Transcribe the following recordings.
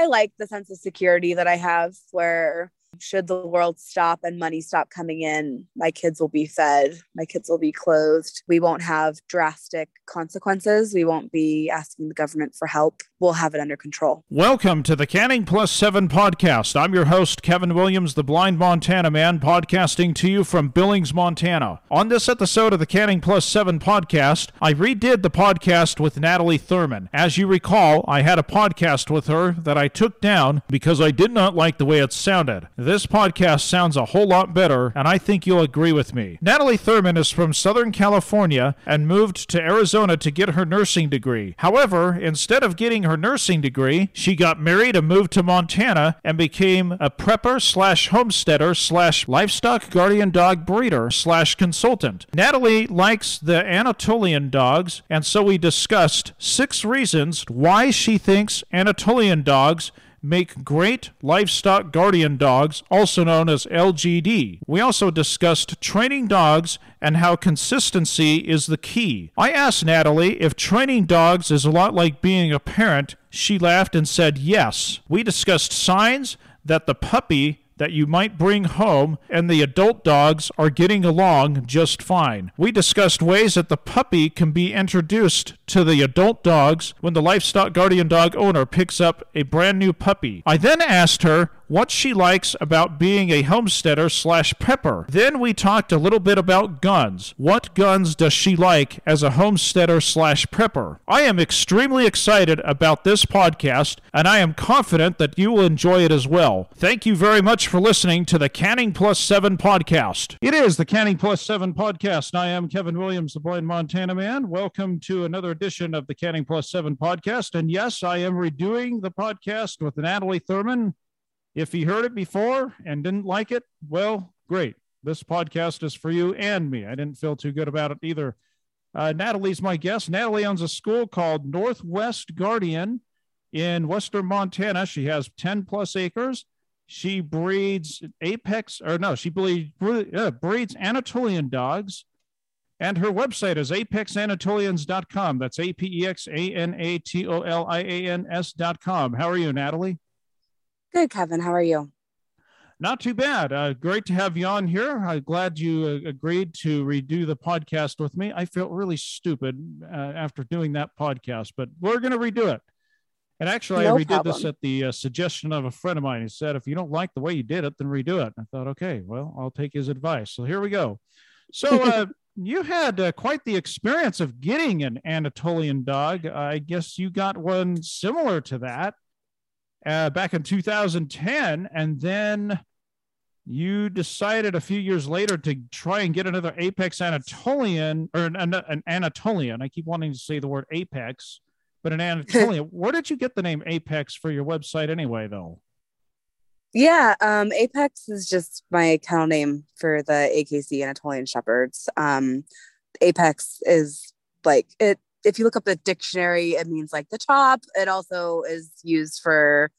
I like the sense of security that I have where should the world stop and money stop coming in, my kids will be fed, my kids will be clothed. We won't have drastic consequences. We won't be asking the government for help. We'll have it under control. Welcome to the Canning Plus 7 podcast. I'm your host, Kevin Williams, the blind Montana man, podcasting to you from Billings, Montana. On this episode of the Canning Plus 7 podcast, I redid the podcast with Natalie Thurman. As you recall, I had a podcast with her that I took down because I did not like the way it sounded. This podcast sounds a whole lot better, and I think you'll agree with me. Natalie Thurman is from Southern California and moved to Arizona to get her nursing degree. However, instead of getting her nursing degree, she got married and moved to Montana and became a prepper slash homesteader slash livestock guardian dog breeder slash consultant. Natalie likes the Anatolian dogs, and so we discussed six reasons why she thinks Anatolian dogs make great livestock guardian dogs, also known as LGD. We also discussed training dogs and how consistency is the key. I asked Natalie if training dogs is a lot like being a parent. She laughed and said yes. We discussed signs that the puppy that you might bring home, and the adult dogs are getting along just fine. We discussed ways that the puppy can be introduced to the adult dogs when the livestock guardian dog owner picks up a brand new puppy. I then asked her what she likes about being a homesteader slash prepper. Then we talked a little bit about guns. What guns does she like as a homesteader slash prepper? I am extremely excited about this podcast, and I am confident that you will enjoy it as well. Thank you very much for listening to the Canning Plus 7 podcast. It is the Canning Plus 7 podcast. I am Kevin Williams, the blind Montana man. Welcome to another edition of the Canning Plus 7 podcast. And yes, I am redoing the podcast with Natalie Thurman. If you heard it before and didn't like it, well, great. This podcast is for you and me. I didn't feel too good about it either. Uh, Natalie's my guest. Natalie owns a school called Northwest Guardian in Western Montana. She has 10 plus acres. She breeds apex, or no, she breeds, uh, breeds Anatolian dogs. And her website is apexanatolians.com. That's A P E X A N A T O L I A N S.com. How are you, Natalie? Good, Kevin. How are you? Not too bad. Uh, great to have you on here. I'm glad you uh, agreed to redo the podcast with me. I felt really stupid uh, after doing that podcast, but we're going to redo it. And actually, no I redid problem. this at the uh, suggestion of a friend of mine. He said, if you don't like the way you did it, then redo it. I thought, okay, well, I'll take his advice. So here we go. So, uh, you had uh, quite the experience of getting an Anatolian dog. I guess you got one similar to that uh, back in 2010, and then you decided a few years later to try and get another Apex Anatolian or an, an Anatolian. I keep wanting to say the word Apex, but an Anatolian. Where did you get the name Apex for your website anyway, though? Yeah, um, Apex is just my kennel name for the AKC Anatolian Shepherds. Um, Apex is like it if you look up the dictionary, it means like the top. It also is used for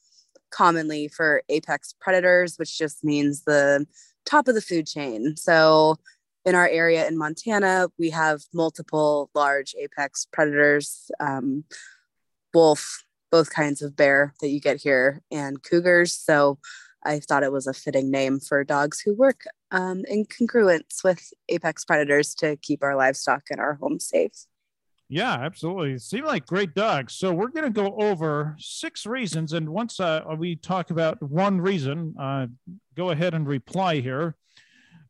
commonly for apex predators, which just means the top of the food chain. So in our area in Montana, we have multiple large apex predators, um, wolf, both kinds of bear that you get here, and cougars. So I thought it was a fitting name for dogs who work um, in congruence with apex predators to keep our livestock and our homes safe. Yeah, absolutely. Seem like great dogs. So we're going to go over six reasons, and once uh, we talk about one reason, uh, go ahead and reply here.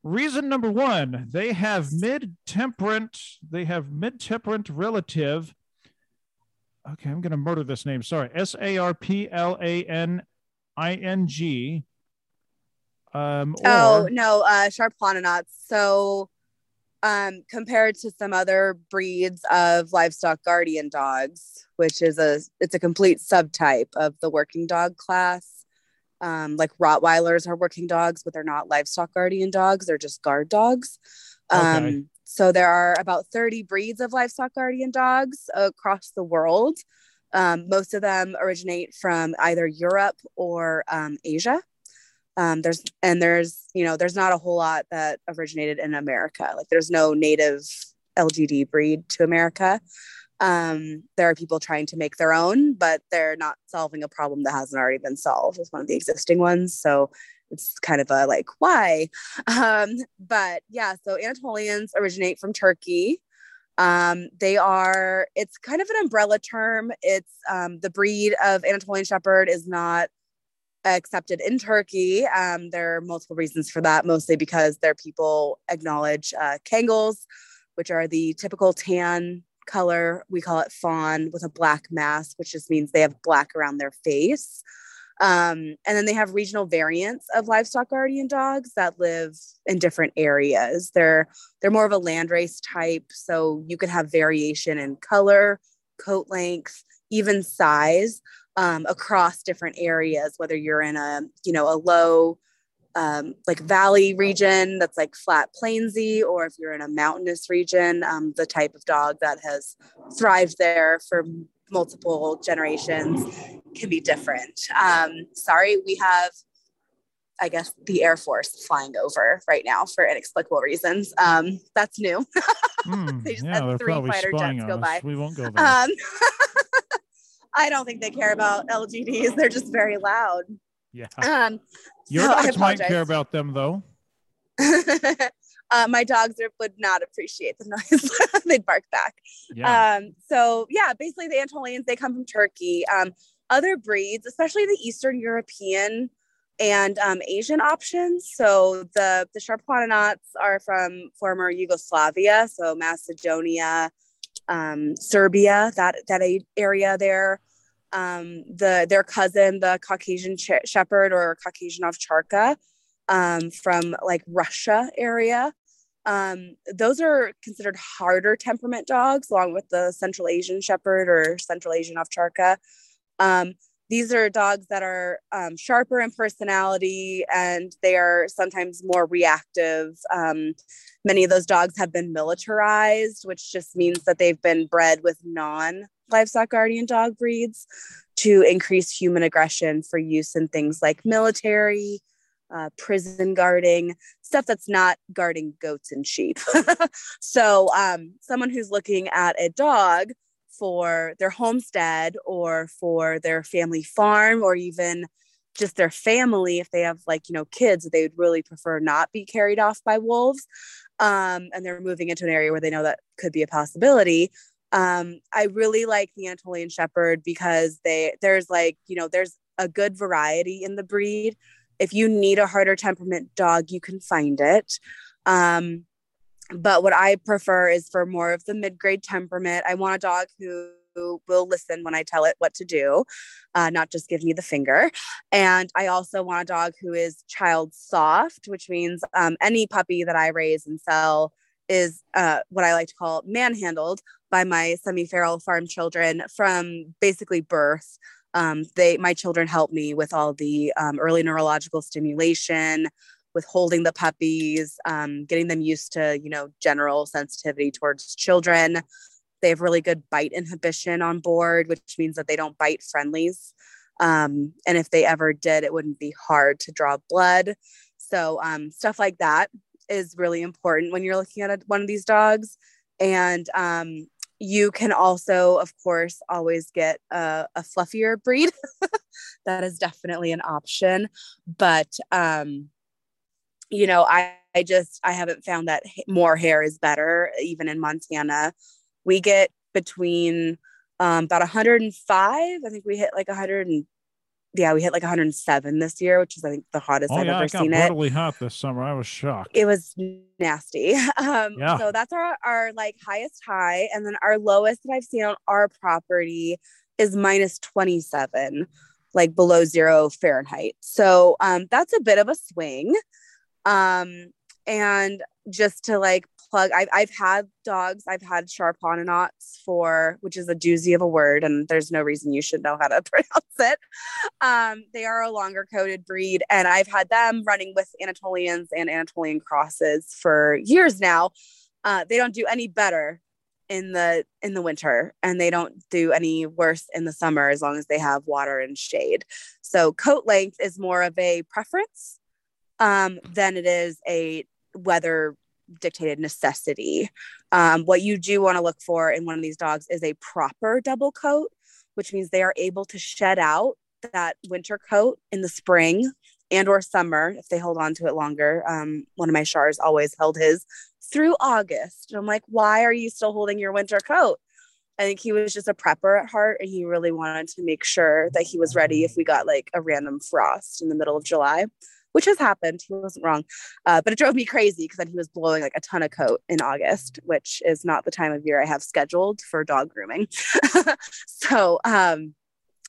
Reason number one: they have mid-temperate. They have mid-temperate relative. Okay, I'm going to murder this name. Sorry, S A R P L A N I N G. Um, oh no, uh, Sarplaninac. So um, compared to some other breeds of livestock guardian dogs, which is a it's a complete subtype of the working dog class. Um, like Rottweilers are working dogs, but they're not livestock guardian dogs; they're just guard dogs. Um, okay. So there are about 30 breeds of livestock guardian dogs across the world. Um, most of them originate from either Europe or um, Asia um, there's and there's you know there's not a whole lot that originated in america like there's no native lgd breed to america Um, there are people trying to make their own, but they're not solving a problem that hasn't already been solved with one of the existing ones. So it's kind of a like, why? Um, but yeah, so Anatolians originate from Turkey. Um, they are, it's kind of an umbrella term. It's um, the breed of Anatolian Shepherd is not accepted in Turkey. Um, there are multiple reasons for that, mostly because their people acknowledge uh, Kangals, which are the typical tan color. We call it fawn with a black mask, which just means they have black around their face. Um, and then they have regional variants of livestock guardian dogs that live in different areas. They're they're more of a landrace type, so you can have variation in color, coat length, even size um, across different areas. Whether you're in a you know a low um, like valley region that's like flat plainsy, or if you're in a mountainous region, um, the type of dog that has thrived there for multiple generations can be different. Um, sorry, we have, I guess, the Air Force flying over right now for inexplicable reasons. Um, that's new. Mm, they just yeah, had three fighter jets go by. We won't go there. Um, I don't think they care about LGDs. They're just very loud. Yeah. Um, Your so dogs might care about them though. uh, my dogs are, would not appreciate the noise. They'd bark back. Yeah. Um, so yeah, basically the Anatolians, they come from Turkey. Um, other breeds, especially the Eastern European and um, Asian options. So the the Sarplaninacs are from former Yugoslavia, so Macedonia, um, Serbia, that that area there. Um, the their cousin, the Caucasian Shepherd or Caucasian Ovcharka, um, from like Russia area. Um, those are considered harder temperament dogs, along with the Central Asian Shepherd or Central Asian Ovcharka. Um, these are dogs that are um, sharper in personality and they are sometimes more reactive. Um, many of those dogs have been militarized, which just means that they've been bred with non livestock guardian dog breeds to increase human aggression for use in things like military, uh, prison guarding, stuff that's not guarding goats and sheep. so, um, someone who's looking at a dog for their homestead or for their family farm or even just their family if they have like you know kids they would really prefer not be carried off by wolves um, and they're moving into an area where they know that could be a possibility. Um, i really like the anatolian shepherd because they there's like you know there's a good variety in the breed. If you need a harder temperament dog you can find it. Um, but what I prefer is for more of the mid grade temperament. I want a dog who will listen when I tell it what to do, uh, not just give me the finger. And I also want a dog who is child soft, which means um, any puppy that I raise and sell is uh, what I like to call manhandled by my semi feral farm children from basically birth. Um, they, my children help me with all the um, early neurological stimulation, with holding the puppies, um, getting them used to, you know, general sensitivity towards children. They have really good bite inhibition on board, which means that they don't bite friendlies. Um, and if they ever did, it wouldn't be hard to draw blood. So um, stuff like that is really important when you're looking at a, one of these dogs. And um, you can also, of course, always get a, a fluffier breed. that is definitely an option. But um, you know, I, I just, I haven't found that more hair is better, even in Montana. We get between um, about 105. I think we hit like 100 and yeah, we hit like 107 this year, which is I think the hottest oh, I've yeah, ever it got seen brutally it. hot this summer. I was shocked. It was nasty. Um, yeah. So that's our our like highest high, and then our lowest that I've seen on our property is minus 27, like below zero Fahrenheit. So um, that's a bit of a swing. Um, and just to like plug, I've, I've had dogs, I've had Sarplaninacs for, which is a doozy of a word, and there's no reason you should know how to pronounce it. Um, they are a longer coated breed, and I've had them running with Anatolians and Anatolian crosses for years now. Uh, they don't do any better in the in the winter and they don't do any worse in the summer as long as they have water and shade so coat length is more of a preference um, than it is a weather dictated necessity. Um, what you do want to look for in one of these dogs is a proper double coat, which means they are able to shed out that winter coat in the spring and or summer if they hold on to it longer. Um, one of my Shars always held his through August. And I'm like, why are you still holding your winter coat? I think he was just a prepper at heart and he really wanted to make sure that he was ready if we got like a random frost in the middle of July, which has happened. He wasn't wrong. Uh, but it drove me crazy because then he was blowing like a ton of coat in August, which is not the time of year I have scheduled for dog grooming. so, um,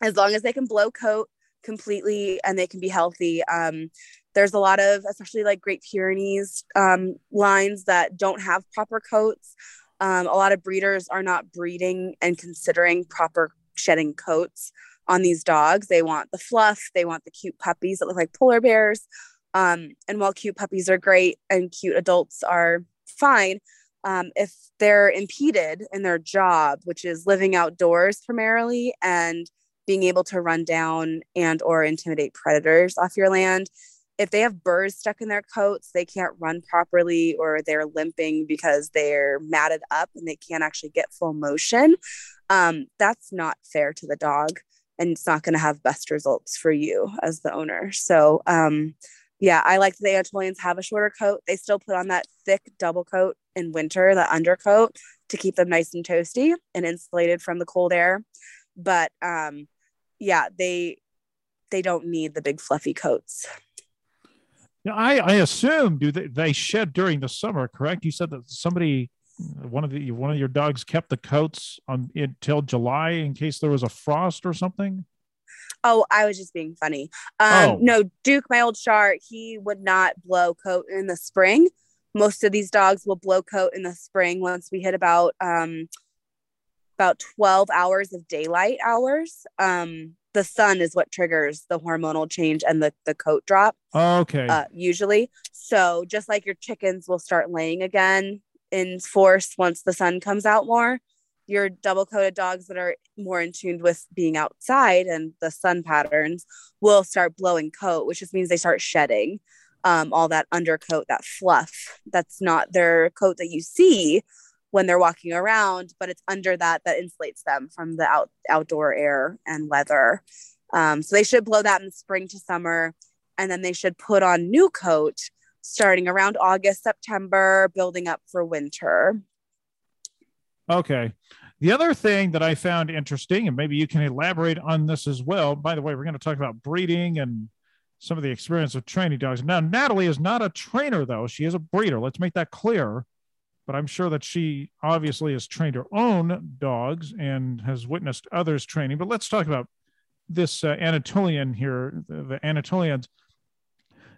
as long as they can blow coat completely and they can be healthy, um, there's a lot of, especially like Great Pyrenees um, lines that don't have proper coats. Um, a lot of breeders are not breeding and considering proper shedding coats on these dogs. They want the fluff, they want the cute puppies that look like polar bears. Um, and while cute puppies are great and cute adults are fine, um, if they're impeded in their job, which is living outdoors primarily and being able to run down and or intimidate predators off your land if they have burrs stuck in their coats, they can't run properly or they're limping because they're matted up and they can't actually get full motion. Um, that's not fair to the dog and it's not going to have best results for you as the owner. So, um, yeah, I like the Anatolians have a shorter coat. They still put on that thick double coat in winter, the undercoat, to keep them nice and toasty and insulated from the cold air. But um, yeah, they they don't need the big fluffy coats. Yeah, I, I assume do they, they shed during the summer, correct? You said that somebody one of the one of your dogs kept the coats on until July in case there was a frost or something. Oh, I was just being funny. Um, oh. no, Duke, my old shark, he would not blow coat in the spring. Most of these dogs will blow coat in the spring once we hit about um about 12 hours of daylight hours. Um the sun is what triggers the hormonal change and the, the coat drop. Okay. Uh, usually. So just like your chickens will start laying again in force once the sun comes out more, your double coated dogs that are more in tune with being outside and the sun patterns will start blowing coat, which just means they start shedding um, all that undercoat, that fluff. That's not their coat that you see when they're walking around, but it's under that that insulates them from the out, outdoor air and weather. Um, so they should blow that in spring to summer, and then they should put on new coat starting around August, September, building up for winter. Okay. The other thing that I found interesting, and maybe you can elaborate on this as well. By the way, we're going to talk about breeding and some of the experience of training dogs. Now, Natalie is not a trainer, though. She is a breeder. Let's make that clear but I'm sure that she obviously has trained her own dogs and has witnessed others training. But let's talk about this uh, Anatolian here, the, the Anatolians.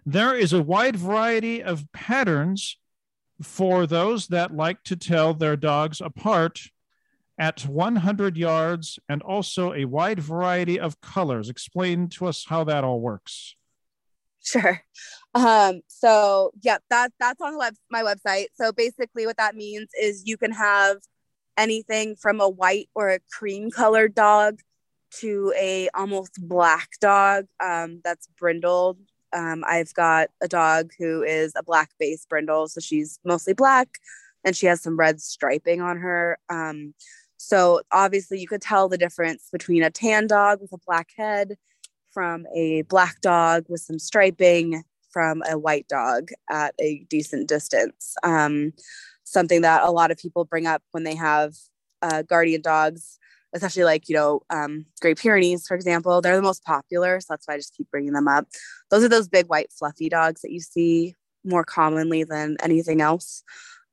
There is a wide variety of patterns for those that like to tell their dogs apart at 100 yards and also a wide variety of colors. Explain to us how that all works. Sure. Um, so yeah, that that's on web, my website. So basically what that means is you can have anything from a white or a cream colored dog to a almost black dog um, that's brindled. Um, I've got a dog who is a black base brindle, so she's mostly black and she has some red striping on her. Um, so obviously you could tell the difference between a tan dog with a black head from a black dog with some striping from a white dog at a decent distance. Um, something that a lot of people bring up when they have uh, guardian dogs, especially like, you know, um, Great Pyrenees, for example. They're the most popular. So that's why I just keep bringing them up. Those are those big, white, fluffy dogs that you see more commonly than anything else.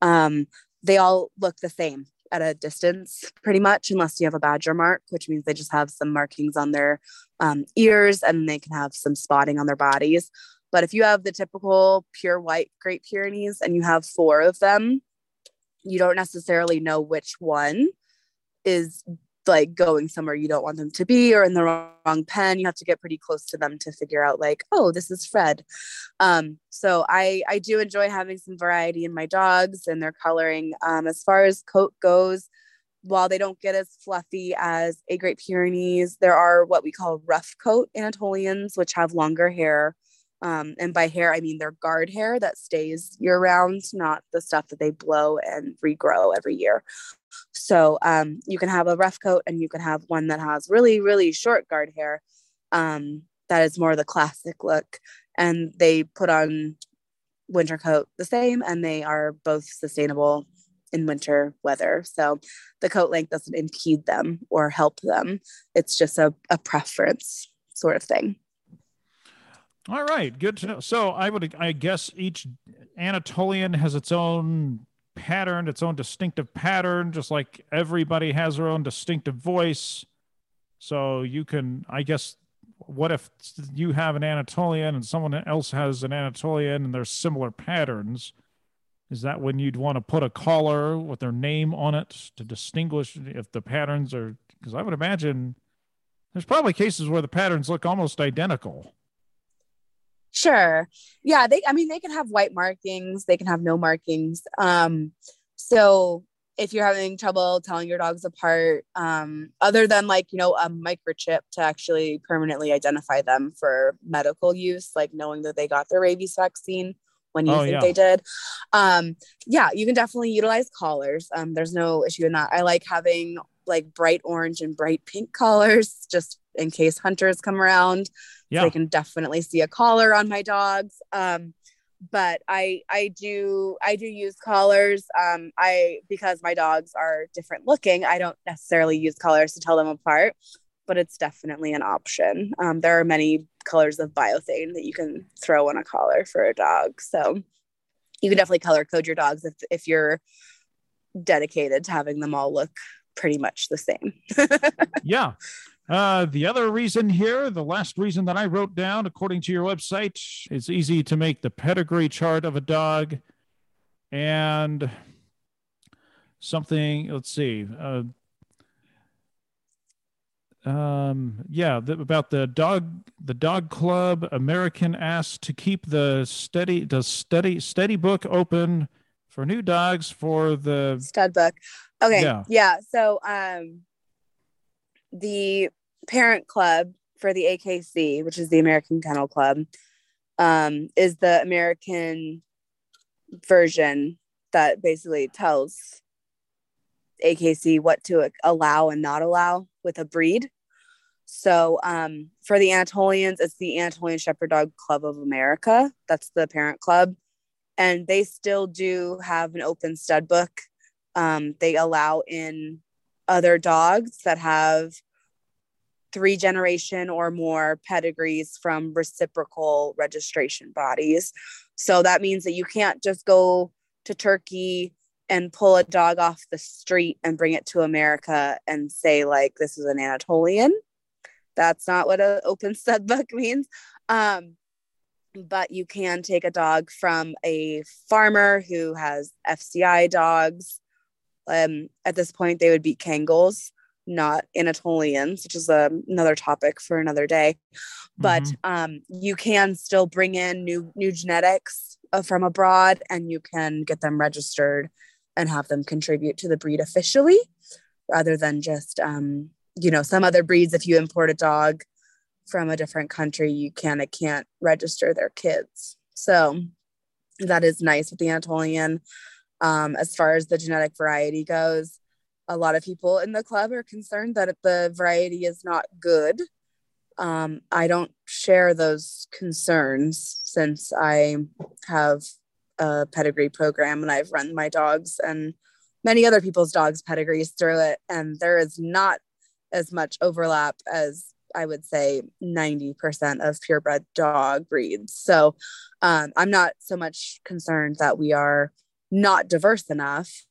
Um, they all look the same at a distance pretty much unless you have a badger mark which means they just have some markings on their um, ears and they can have some spotting on their bodies but if you have the typical pure white great pyrenees and you have four of them you don't necessarily know which one is like going somewhere you don't want them to be or in the wrong pen you have to get pretty close to them to figure out like oh this is fred. Um, so i i do enjoy having some variety in my dogs and their coloring. Um, as far as coat goes while they don't get as fluffy as a great pyrenees there are what we call rough coat anatolians which have longer hair Um, and by hair, I mean their guard hair that stays year round, not the stuff that they blow and regrow every year. So um, you can have a rough coat and you can have one that has really, really short guard hair. Um, that is more the classic look. And they put on winter coat the same and they are both sustainable in winter weather. So the coat length doesn't impede them or help them. It's just a, a preference sort of thing. All right, good to know. So I would, I guess, each Anatolian has its own pattern, its own distinctive pattern, just like everybody has their own distinctive voice. So you can, I guess, what if you have an Anatolian and someone else has an Anatolian and there's similar patterns? Is that when you'd want to put a collar with their name on it to distinguish if the patterns are? Because I would imagine there's probably cases where the patterns look almost identical. Sure. Yeah, they I mean they can have white markings, they can have no markings. Um so if you're having trouble telling your dogs apart um other than like, you know, a microchip to actually permanently identify them for medical use, like knowing that they got their rabies vaccine when you oh, think yeah. they did. Um yeah, you can definitely utilize collars. Um there's no issue in that. I like having like bright orange and bright pink collars just in case hunters come around. Yeah. So they can definitely see a collar on my dogs. Um, but I I do I do use collars. Um, I because my dogs are different looking. I don't necessarily use collars to tell them apart, but it's definitely an option. Um, there are many colors of biothane that you can throw on a collar for a dog. So you can definitely color code your dogs if if you're dedicated to having them all look pretty much the same. yeah. Uh, the other reason here, the last reason that I wrote down, according to your website, it's easy to make the pedigree chart of a dog. And something, let's see. Uh, um yeah the, about the dog the dog club american asked to keep the steady the steady steady book open for new dogs for the stud book okay yeah, yeah. so um the parent club for the AKC, which is the American Kennel Club, um, is the American version that basically tells AKC what to allow and not allow with a breed. So um, for the Anatolians, it's the Anatolian Shepherd Dog Club of America. That's the parent club. And they still do have an open stud book. Um, they allow in other dogs that have three generation or more pedigrees from reciprocal registration bodies. So that means that you can't just go to Turkey and pull a dog off the street and bring it to America and say, like, this is an Anatolian. That's not what an open stud book means. Um, but you can take a dog from a farmer who has FCI dogs. Um, at this point, they would be Kangals not Anatolians, which is a, um, another topic for another day. But mm-hmm. um, you can still bring in new new genetics uh, from abroad, and you can get them registered and have them contribute to the breed officially, rather than just um, you know some other breeds. If you import a dog from a different country, you can it can't register their kids. So that is nice with the Anatolian. Um, as far as the genetic variety goes, a lot of people in the club are concerned that the variety is not good. Um, I don't share those concerns since I have a pedigree program and I've run my dogs and many other people's dogs' pedigrees through it. And there is not as much overlap as I would say 90% of purebred dog breeds. So um, I'm not so much concerned that we are not diverse enough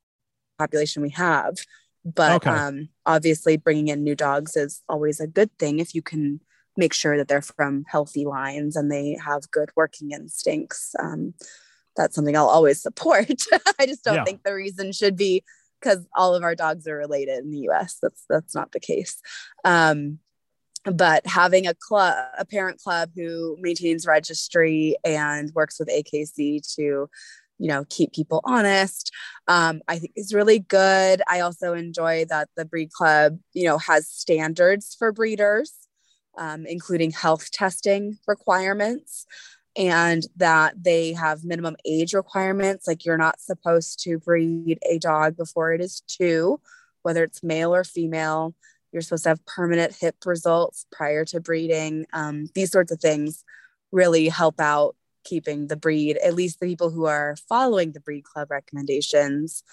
population we have but okay. um, obviously bringing in new dogs is always a good thing if you can make sure that they're from healthy lines and they have good working instincts um, that's something i'll always support i just don't yeah. think the reason should be because all of our dogs are related in the us that's that's not the case um, but having a club a parent club who maintains registry and works with akc to you know keep people honest um, i think is really good i also enjoy that the breed club you know has standards for breeders um, including health testing requirements and that they have minimum age requirements. Like you're not supposed to breed a dog before it is two, whether it's male or female. You're supposed to have permanent hip results prior to breeding. Um, these sorts of things really help out keeping the breed, at least the people who are following the breed club recommendations.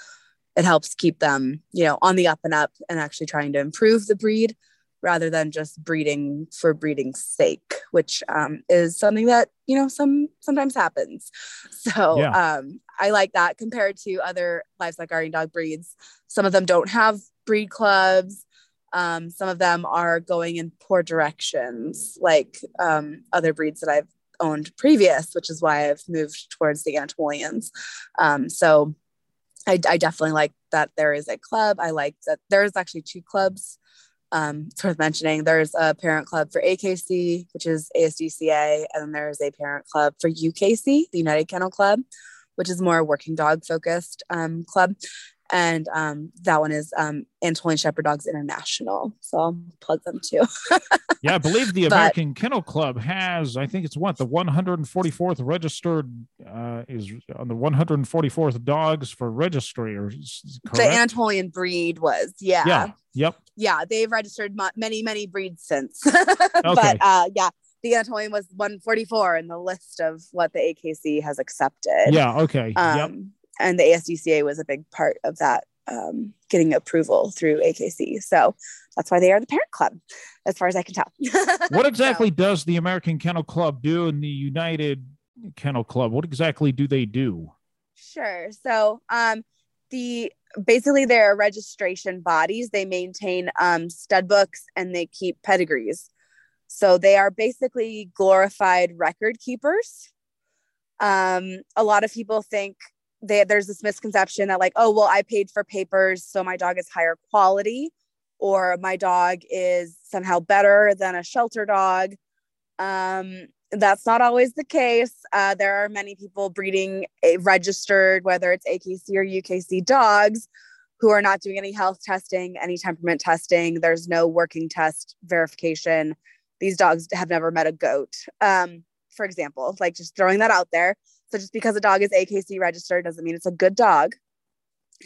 It helps keep them, you know, on the up and up and actually trying to improve the breed rather than just breeding for breeding's sake, which um, is something that you know some sometimes happens. So yeah. um, I like that compared to other livestock guardian dog breeds. Some of them don't have breed clubs. Um, some of them are going in poor directions, like um, other breeds that I've owned previous, which is why I've moved towards the Anatolians. Um, so I, I definitely like that there is a club. I like that there's actually two clubs um, it's worth mentioning there's a parent club for AKC, which is ASDCA, and then there's a parent club for UKC, the United Kennel Club, which is more working dog focused um, club and um, that one is um, Anatolian Shepherd Dogs International. So I'll plug them too. yeah, I believe the American but, Kennel Club has, I think it's what the 144th registered uh, is on the 144th dogs for registry or correct? the Anatolian breed was yeah yeah yep yeah they've registered many many breeds since, okay. but uh, yeah the Anatolian was 144 in the list of what the AKC has accepted. Yeah. Okay. Um, yep and the ASDCA was a big part of that um, getting approval through AKC. So that's why they are the parent club, as far as I can tell. what exactly so, does the American Kennel Club do and the United Kennel Club? What exactly do they do? Sure. So um, the basically they're registration bodies. They maintain um, stud books and they keep pedigrees. So they are basically glorified record keepers. Um, a lot of people think they, there's this misconception that like oh well i paid for papers so my dog is higher quality or my dog is somehow better than a shelter dog. Um, that's not always the case. Uh, there are many people breeding registered whether it's akc or ukc dogs who are not doing any health testing any temperament testing. There's no working test verification. These dogs have never met a goat. Um, for example like just throwing that out there so just because a dog is AKC registered doesn't mean it's a good dog.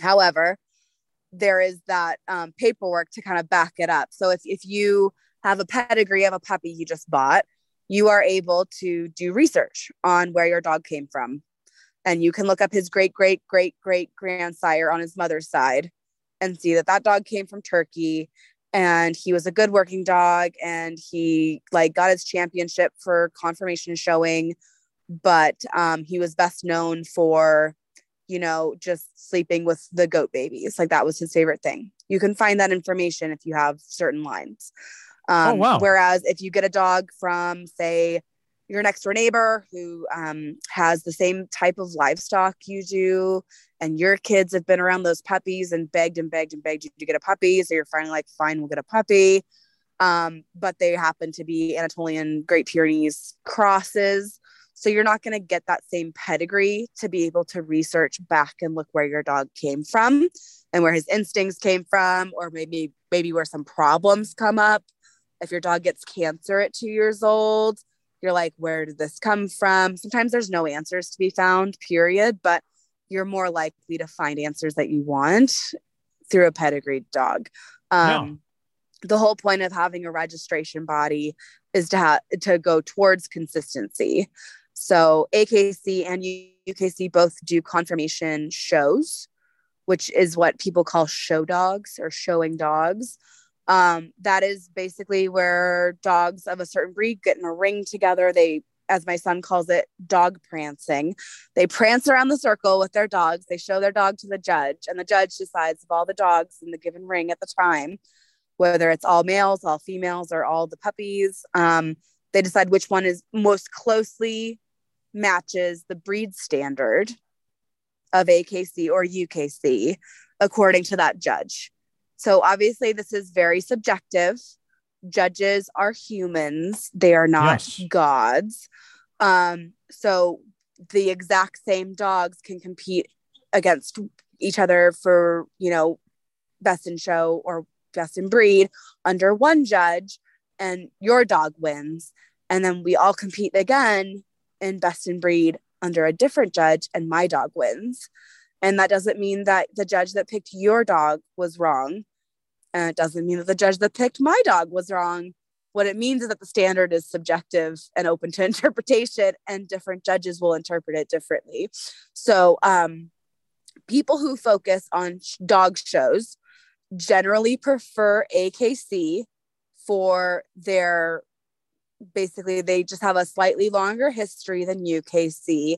However, there is that um, paperwork to kind of back it up. So if, if you have a pedigree of a puppy you just bought, you are able to do research on where your dog came from. And you can look up his great, great, great, great grandsire on his mother's side and see that that dog came from Turkey and he was a good working dog and he like got his championship for conformation showing but um, he was best known for, you know, just sleeping with the goat babies. Like that was his favorite thing. You can find that information if you have certain lines. Oh, um, oh, wow. Whereas if you get a dog from, say, your next door neighbor who um, has the same type of livestock you do, and your kids have been around those puppies and begged and begged and begged you to get a puppy. So you're finally like, fine, we'll get a puppy. Um, but they happen to be Anatolian Great Pyrenees crosses. So you're not going to get that same pedigree to be able to research back and look where your dog came from and where his instincts came from, or maybe maybe where some problems come up. If your dog gets cancer at two years old, you're like, where did this come from? Sometimes there's no answers to be found, period, but you're more likely to find answers that you want through a pedigree dog. Um, The whole point of having a registration body is to have to go towards consistency. So AKC and UKC both do conformation shows, which is what people call show dogs or showing dogs. Um, that is basically where dogs of a certain breed get in a ring together. They, as my son calls it, dog prancing. They prance around the circle with their dogs. They show their dog to the judge, and the judge decides of all the dogs in the given ring at the time, whether it's all males, all females, or all the puppies. Um, they decide which one is most closely matches the breed standard of AKC or UKC according to that judge. So obviously, this is very subjective. Judges are humans, they are not yes. gods. Um, so the exact same dogs can compete against each other for, you know, best in show or best in breed under one judge, and your dog wins. And then we all compete again in best in breed under a different judge and my dog wins. And that doesn't mean that the judge that picked your dog was wrong. And it doesn't mean that the judge that picked my dog was wrong. What it means is that the standard is subjective and open to interpretation, and different judges will interpret it differently. So, um, people who focus on dog shows generally prefer AKC for their basically they just have a slightly longer history than UKC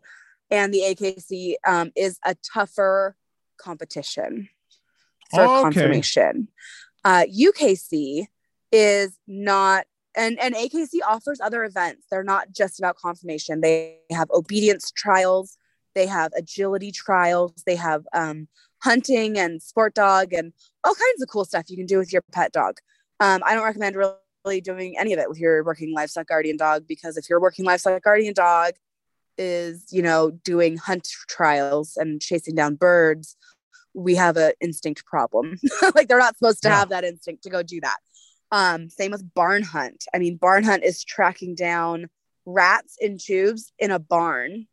and the AKC um, is a tougher competition for okay. conformation. Uh, UKC is not and and AKC offers other events. They're not just about conformation. They have obedience trials, they have agility trials, they have um, hunting and sport dog and all kinds of cool stuff you can do with your pet dog. Um, I don't recommend really doing any of it with your working livestock guardian dog because if your working livestock guardian dog is, you know, doing hunt trials and chasing down birds, we have an instinct problem. like they're not supposed to yeah. have that instinct to go do that. Um, same with barn hunt. I mean, barn hunt is tracking down rats in tubes in a barn,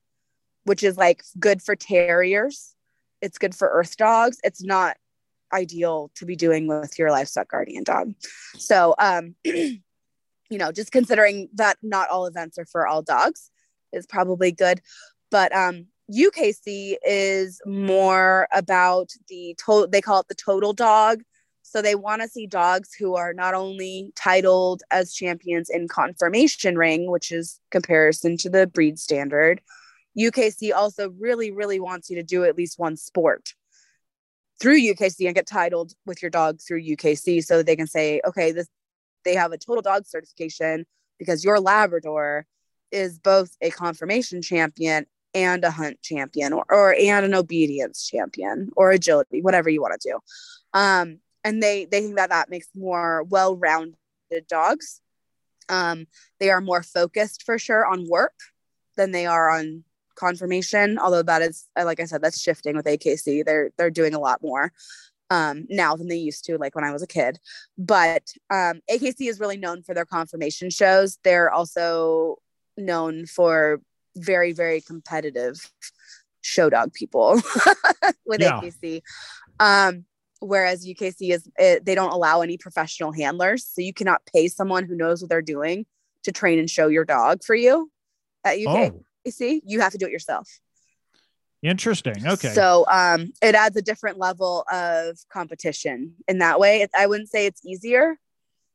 which is like good for terriers it's good for earth dogs. It's not ideal to be doing with your livestock guardian dog. So, um, you know, just considering that not all events are for all dogs is probably good. But um, UKC is more about the total, they call it the total dog. So they want to see dogs who are not only titled as champions in conformation ring, which is comparison to the breed standard, UKC also really, really wants you to do at least one sport through UKC and get titled with your dog through UKC so they can say, okay, this they have a total dog certification because your Labrador is both a conformation champion and a hunt champion or, or and an obedience champion or agility, whatever you want to do. Um, and they they think that that makes more well-rounded dogs. Um, they are more focused for sure on work than they are on conformation although that is like i said that's shifting with akc they're they're doing a lot more um, now than they used to like when i was a kid. But um, akc is really known for their conformation shows. They're also known for very very competitive show dog people with yeah. akc um, whereas ukc is it, they don't allow any professional handlers so you cannot pay someone who knows what they're doing to train and show your dog for you at uk oh see, you have to do it yourself. Interesting. Okay. So um, it adds a different level of competition in that way. I wouldn't say it's easier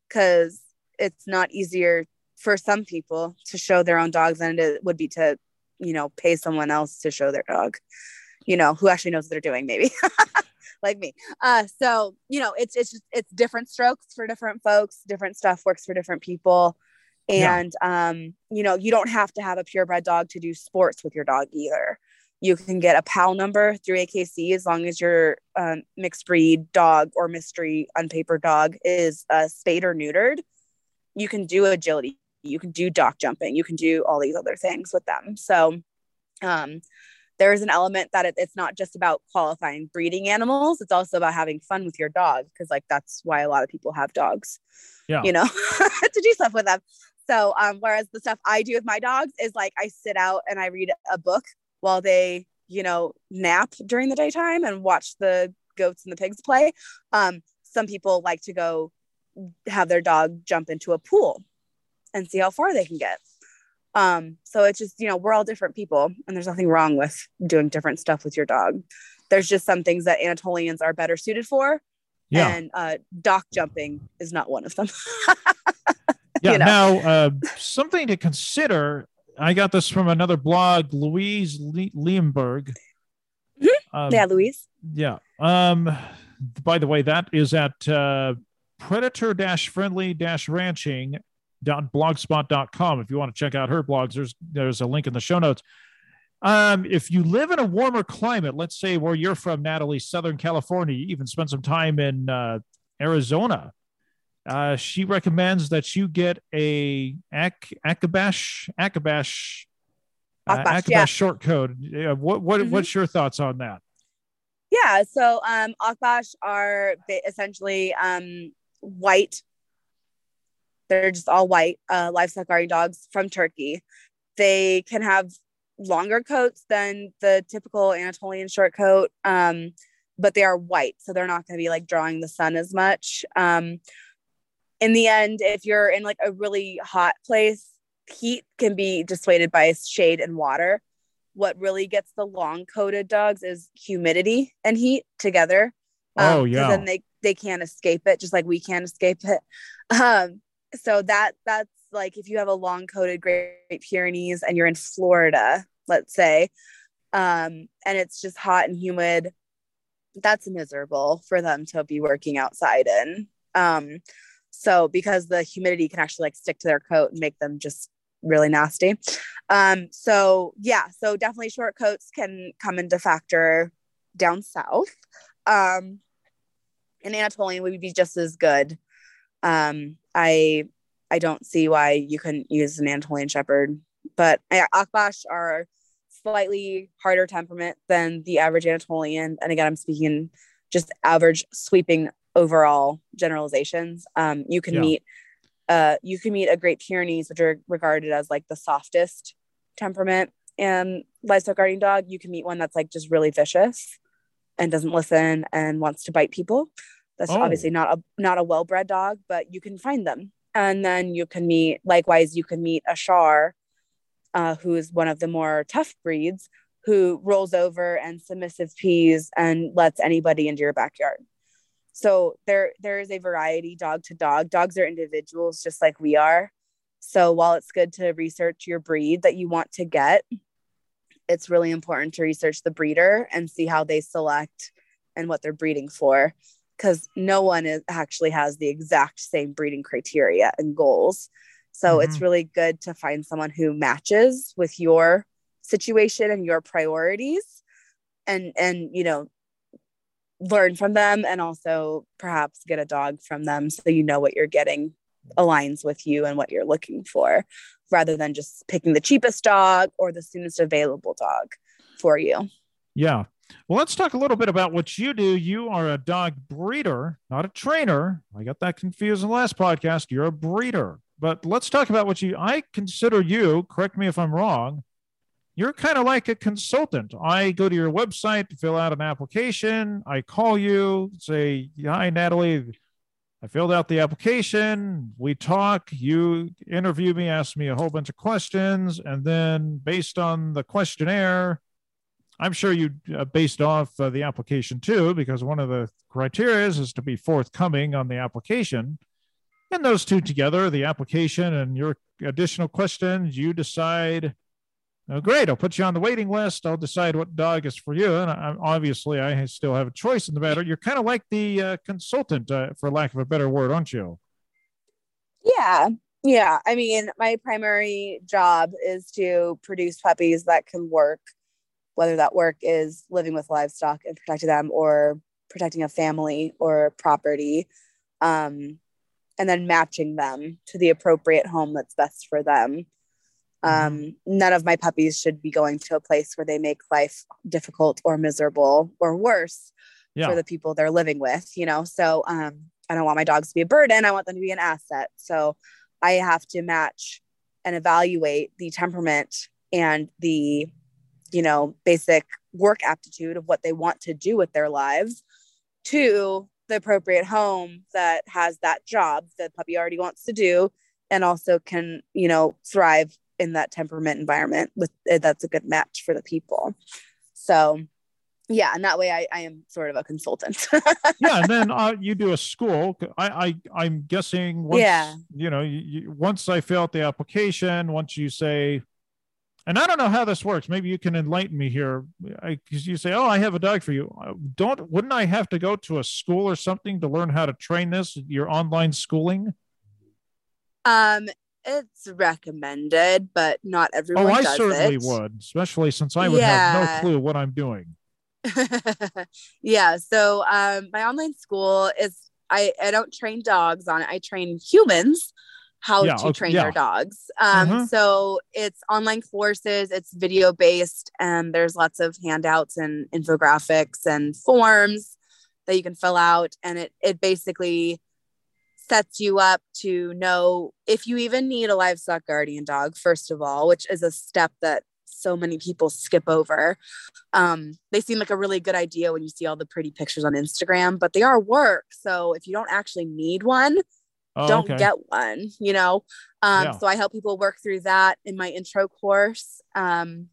because it's not easier for some people to show their own dogs than it would be to, you know, pay someone else to show their dog, you know, who actually knows what they're doing, maybe. like me. Uh, so you know, it's it's just it's different strokes for different folks. Different stuff works for different people and yeah. um you know you don't have to have a purebred dog to do sports with your dog either. You can get a pal number through akc as long as your um, mixed breed dog or mystery unpapered dog is uh, spayed or neutered you can do agility. You can do dock jumping. You can do all these other things with them. So um there is an element that it, it's not just about qualifying breeding animals. It's also about having fun with your dog because like that's why a lot of people have dogs. Yeah. you know to do stuff with them so, um, whereas the stuff I do with my dogs is like I sit out and I read a book while they, you know, nap during the daytime and watch the goats and the pigs play. Um, some people like to go have their dog jump into a pool and see how far they can get. Um, so it's just, you know, we're all different people and there's nothing wrong with doing different stuff with your dog. There's just some things that Anatolians are better suited for. Yeah. And uh, dock jumping is not one of them. Yeah. You know? Now, uh, something to consider. I got this from another blog, Louise Le- Liebenberg. Mm-hmm. Um, yeah, Louise. Yeah. Um. By the way, that is at uh, predator-friendly-ranching.blogspot.com. if you want to check out her blogs there's there's a link in the show notes um, if you live in a warmer climate let's say where you're from natalie southern california you even spend some time in uh, arizona uh, she recommends that you get a Ak- Akabash Akabash uh, Akabash yeah. short code. What what mm-hmm. what's your thoughts on that? Yeah, so um, Akbash are essentially um, white. They're just all white uh, livestock guarding dogs from Turkey. they can have longer coats than the typical Anatolian short coat, um, but they are white, so they're not going to be like drawing the sun as much. Um, in the end, if you're in like a really hot place, heat can be dissuaded by shade and water. What really gets the long coated dogs is humidity and heat together. Um, oh yeah. Then they they can't escape it, just like we can't escape it. Um, so that that's like if you have a long coated Great Pyrenees and you're in Florida, let's say, um, and it's just hot and humid, that's miserable for them to be working outside in. Um, so because the humidity can actually like stick to their coat and make them just really nasty. Um, so yeah, so definitely short coats can come into factor down south. Um, and Anatolian would be just as good. Um, I I don't see why you couldn't use an Anatolian Shepherd, but yeah, Akbash are slightly harder temperament than the average Anatolian. And again, I'm speaking just average sweeping overall generalizations. Um, you can yeah. meet uh, you can meet a Great Pyrenees, which are regarded as like the softest temperament and livestock guarding dog. You can meet one that's like just really vicious and doesn't listen and wants to bite people. That's oh. obviously not a not a well-bred dog, but you can find them. And then you can meet likewise, you can meet a Shar, uh, who is one of the more tough breeds, who rolls over and submissive pees and lets anybody into your backyard. So there there is a variety dog to dog. Dogs are individuals just like we are. So while it's good to research your breed that you want to get, it's really important to research the breeder and see how they select and what they're breeding for because no one is, actually has the exact same breeding criteria and goals. So mm-hmm. it's really good to find someone who matches with your situation and your priorities and and you know learn from them and also perhaps get a dog from them so you know what you're getting aligns with you and what you're looking for rather than just picking the cheapest dog or the soonest available dog for you. Yeah. Well, let's talk a little bit about what you do. You are a dog breeder, not a trainer. I got that confused in the last podcast. You're a breeder. But let's talk about what you I consider you, correct me if I'm wrong, you're kind of like a consultant. I go to your website fill out an application. I call you, say, Hi, Natalie. I filled out the application. We talk. You interview me, ask me a whole bunch of questions. And then, based on the questionnaire, I'm sure you uh, based off uh, the application too, because one of the criteria is to be forthcoming on the application. And those two together, the application and your additional questions, you decide Oh, great. I'll put you on the waiting list. I'll decide what dog is for you. And I, obviously, I still have a choice in the matter. You're kind of like the uh, consultant, uh, for lack of a better word, aren't you? Yeah. Yeah. I mean, my primary job is to produce puppies that can work, whether that work is living with livestock and protecting them or protecting a family or property. Um, and then matching them to the appropriate home that's best for them. Um, none of my puppies should be going to a place where they make life difficult or miserable or worse yeah. for the people they're living with, you know? So um, I don't want my dogs to be a burden. I want them to be an asset. So I have to match and evaluate the temperament and the, you know, basic work aptitude of what they want to do with their lives to the appropriate home that has that job that puppy already wants to do and also can, you know, thrive in that temperament environment with eh, that's a good match for the people. So yeah and that way i, I am sort of a consultant. Yeah and then uh, you do a school. I, I i'm guessing once, yeah. you know you, once i fill out the application once you say and i don't know how this works. Maybe you can enlighten me here. Because you say oh i have a dog for you. Uh, don't wouldn't i have to go to a school or something to learn how to train this your online schooling? Um it's recommended, but not everyone. Oh, I certainly it. would, especially since I would yeah. have no clue what I'm doing. yeah. So um, my online school is I, I don't train dogs on it. I train humans how yeah, to okay, train yeah. their dogs. Um, mm-hmm. So it's online courses, it's video based, and there's lots of handouts and infographics and forms that you can fill out. And it, it basically sets you up to know if you even need a livestock guardian dog, first of all, which is a step that so many people skip over. Um, they seem like a really good idea when you see all the pretty pictures on Instagram, but they are work. So if you don't actually need one, oh, don't okay. get one, you know? Um, yeah. So I help people work through that in my intro course, um,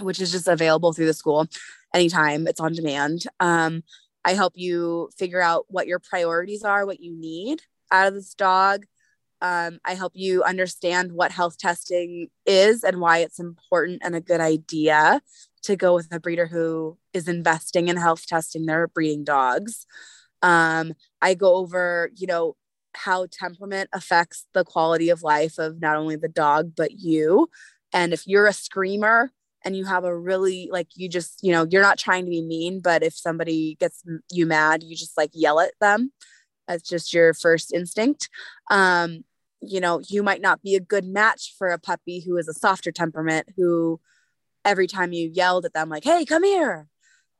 which is just available through the school anytime it's on demand. Um, I help you figure out what your priorities are, what you need out of this dog. Um, I help you understand what health testing is and why it's important and a good idea to go with a breeder who is investing in health testing their breeding dogs. Um, I go over, you know, how temperament affects the quality of life of not only the dog, but you. And if you're a screamer and you have a really, like, you just, you know, you're not trying to be mean, but if somebody gets you mad, you just like yell at them. That's just your first instinct. Um, you know, you might not be a good match for a puppy who is a softer temperament, who every time you yelled at them, like, hey, come here,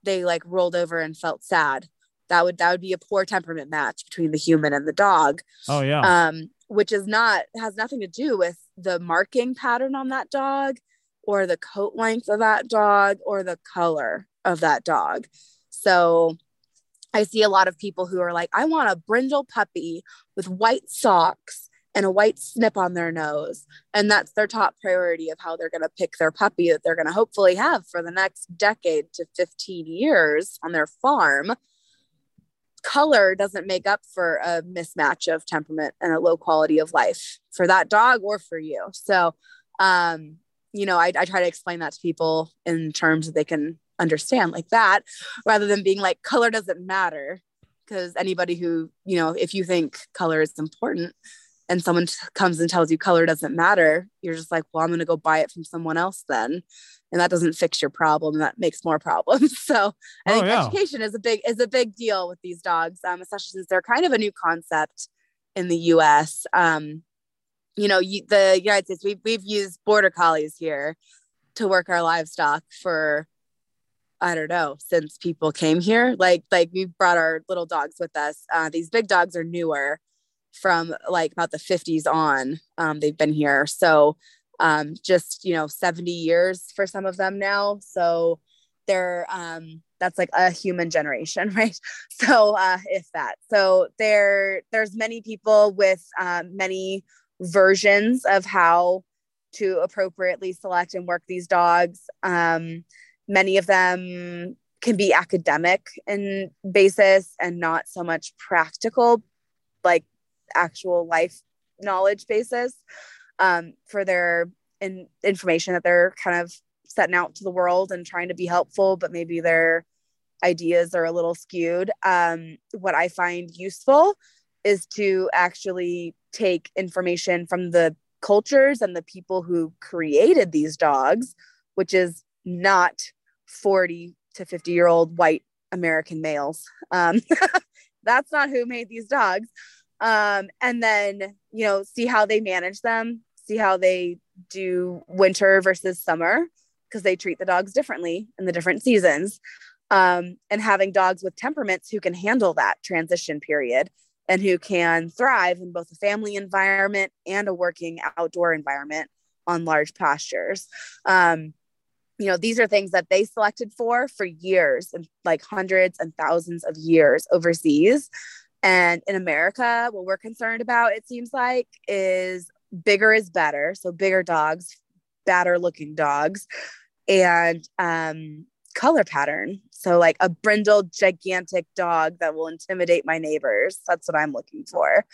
they like rolled over and felt sad. That would that would be a poor temperament match between the human and the dog. Oh yeah. Um, which is not has nothing to do with the marking pattern on that dog or the coat length of that dog or the color of that dog. So I see a lot of people who are like, I want a brindle puppy with white socks and a white snip on their nose. And that's their top priority of how they're going to pick their puppy that they're going to hopefully have for the next decade to 15 years on their farm. Color doesn't make up for a mismatch of temperament and a low quality of life for that dog or for you. So, um, you know, I, I try to explain that to people in terms that they can understand like that rather than being like color doesn't matter because anybody who you know if you think color is important and someone comes and tells you color doesn't matter, you're just like, well, I'm going to go buy it from someone else then. And that doesn't fix your problem. That makes more problems. So I oh, think yeah. education is a big, is a big deal with these dogs, um, especially since they're kind of a new concept in the US. Um, you know, you, the United States, we've, we've used border collies here to work our livestock for, I don't know, since people came here. Like, like we brought our little dogs with us. Uh, these big dogs are newer from like about the 50s on. Um, they've been here. So um, just, you know, 70 years for some of them now. So they're, um, that's like a human generation, right? So uh, if that, so there, there's many people with um, many versions of how to appropriately select and work these dogs. Um, many of them can be academic in basis and not so much practical like actual life knowledge basis um, for their in, information that they're kind of setting out to the world and trying to be helpful, but maybe their ideas are a little skewed. Um, what I find useful is to actually take information from the cultures and the people who created these dogs, which is not 40 to 50 year old white American males. Um, that's not who made these dogs. Um, and then you know see how they manage them see how they do winter versus summer because they treat the dogs differently in the different seasons. Um, and having dogs with temperaments who can handle that transition period and who can thrive in both a family environment and a working outdoor environment on large pastures. Um, you know these are things that they selected for for years and like hundreds and thousands of years overseas and in America, what we're concerned about, it seems like, is bigger is better. So bigger dogs, badder looking dogs, and um, color pattern. So like a brindled, gigantic dog that will intimidate my neighbors. That's what I'm looking for.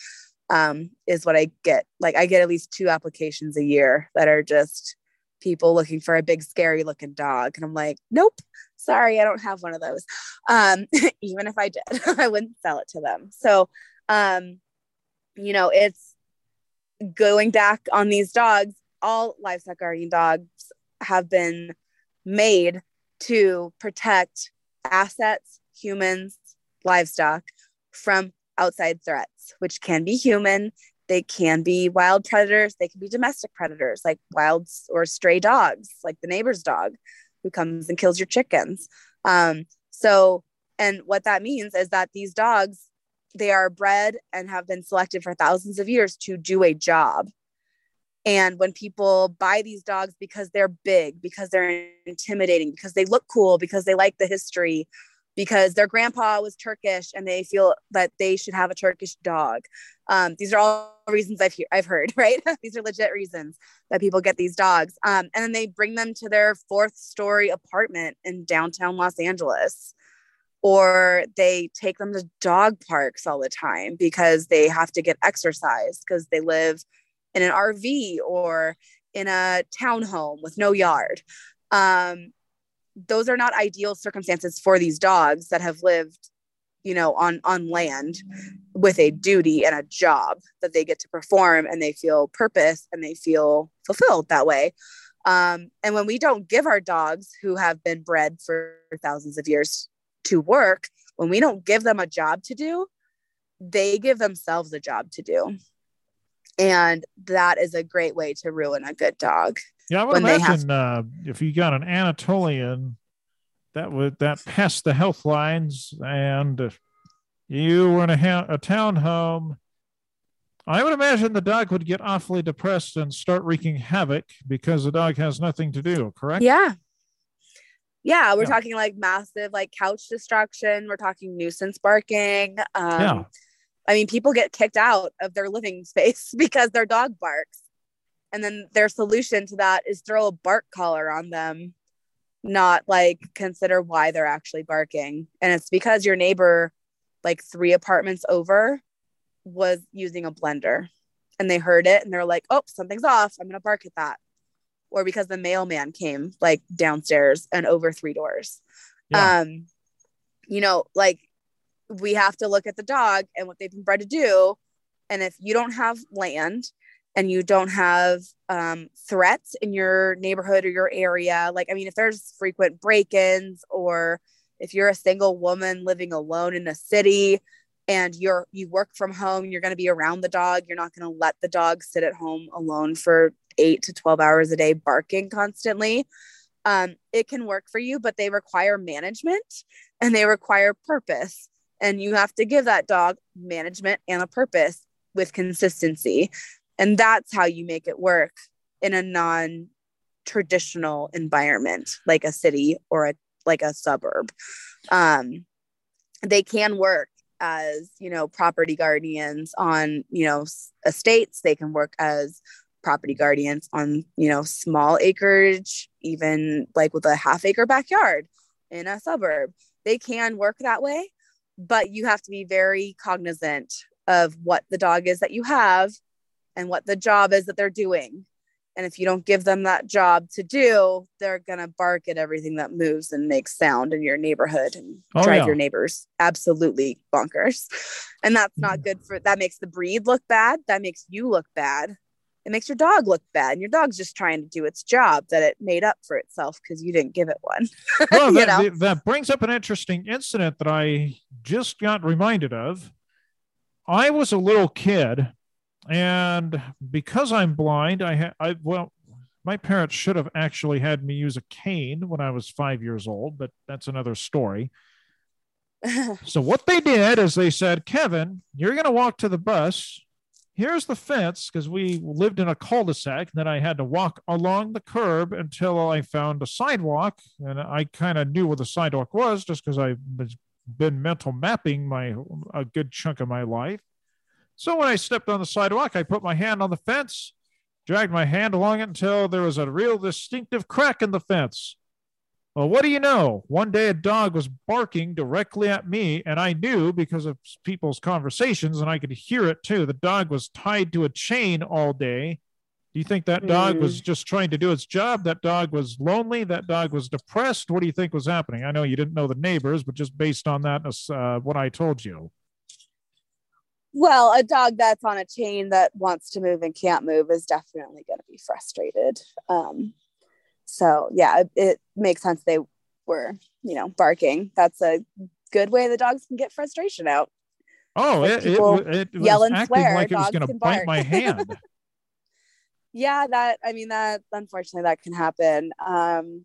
Um, is what I get. Like I get at least two applications a year that are just people looking for a big scary looking dog. And i'm like nope sorry i don't have one of those. Um, even if i did i wouldn't sell it to them. So um, you know it's going back on these dogs all livestock guardian dogs have been made to protect assets humans livestock from outside threats which can be human they can be wild predators they can be domestic predators like wild or stray dogs like the neighbor's dog who comes and kills your chickens um, so and what that means is that these dogs they are bred and have been selected for thousands of years to do a job. And when people buy these dogs because they're big, because they're intimidating, because they look cool, because they like the history, because their grandpa was Turkish and they feel that they should have a Turkish dog. Um, these are all reasons I've, he- I've heard, right? these are legit reasons that people get these dogs. Um, and then they bring them to their fourth story apartment in downtown Los Angeles. Or they take them to dog parks all the time because they have to get exercise because they live in an RV or in a townhome with no yard. Um, those are not ideal circumstances for these dogs that have lived you know on on land with a duty and a job that they get to perform and they feel purpose and they feel fulfilled that way. Um, and when we don't give our dogs who have been bred for thousands of years to work when we don't give them a job to do they give themselves a job to do. And that is a great way to ruin a good dog yeah, I would imagine uh, if you got an Anatolian that would that passed the health lines, and you were in a, ha- a town home. I would imagine the dog would get awfully depressed and start wreaking havoc because the dog has nothing to do. Correct? Yeah. Yeah, we're yeah. talking like massive like couch destruction. We're talking nuisance barking. Um, yeah. I mean, people get kicked out of their living space because their dog barks and then their solution to that is throw a bark collar on them not like consider why they're actually barking. And it's because your neighbor like three apartments over was using a blender and they heard it and they're like oh something's off. I'm gonna bark at that. Or because the mailman came like downstairs and over three doors. Yeah. um you know like we have to look at the dog and what they've been bred to do. And if you don't have land and you don't have um, threats in your neighborhood or your area like i mean if there's frequent break-ins or if you're a single woman living alone in a city and you're you work from home you're going to be around the dog you're not going to let the dog sit at home alone for 8 to 12 hours a day barking constantly um, it can work for you but they require management and they require purpose. And you have to give that dog management and a purpose with consistency and that's how you make it work in a non traditional environment like a city or a like a suburb. Um they can work as you know property guardians on you know estates. They can work as property guardians on you know small acreage even like with a half acre backyard in a suburb. They can work that way but you have to be very cognizant of what the dog is that you have and what the job is that they're doing. And if you don't give them that job to do, they're going to bark at everything that moves and makes sound in your neighborhood and oh, drive yeah. your neighbors absolutely bonkers. And that's not good for that makes the breed look bad. That makes you look bad. It makes your dog look bad. And your dog's just trying to do its job that it made up for itself because you didn't give it one. well, that, that brings up an interesting incident that I just got reminded of. I was a little kid and because I'm blind, I had I well, my parents should have actually had me use a cane when I was five years old, but that's another story. so what they did is they said, Kevin, you're going to walk to the bus. Here's the fence because we lived in a cul-de-sac. Then I had to walk along the curb until I found a sidewalk, and I kind of knew where the sidewalk was just because I've been mental mapping my a good chunk of my life. So when I stepped on the sidewalk, I put my hand on the fence, dragged my hand along it until there was a real distinctive crack in the fence. Well, what do you know? One day a dog was barking directly at me, and I knew because of people's conversations, and I could hear it too. The dog was tied to a chain all day. Do you think that dog mm. was just trying to do its job? That dog was lonely. That dog was depressed. What do you think was happening? I know you didn't know the neighbors, but just based on that, uh, what I told you. Well, a dog that's on a chain that wants to move and can't move is definitely going to be frustrated. Um, so yeah, it, it, makes sense they were, you know, barking. That's a good way the dogs can get frustration out. Oh, like it, it, it, yell and swear. Like it was going to bite my hand. yeah, that I mean that unfortunately that can happen. Um,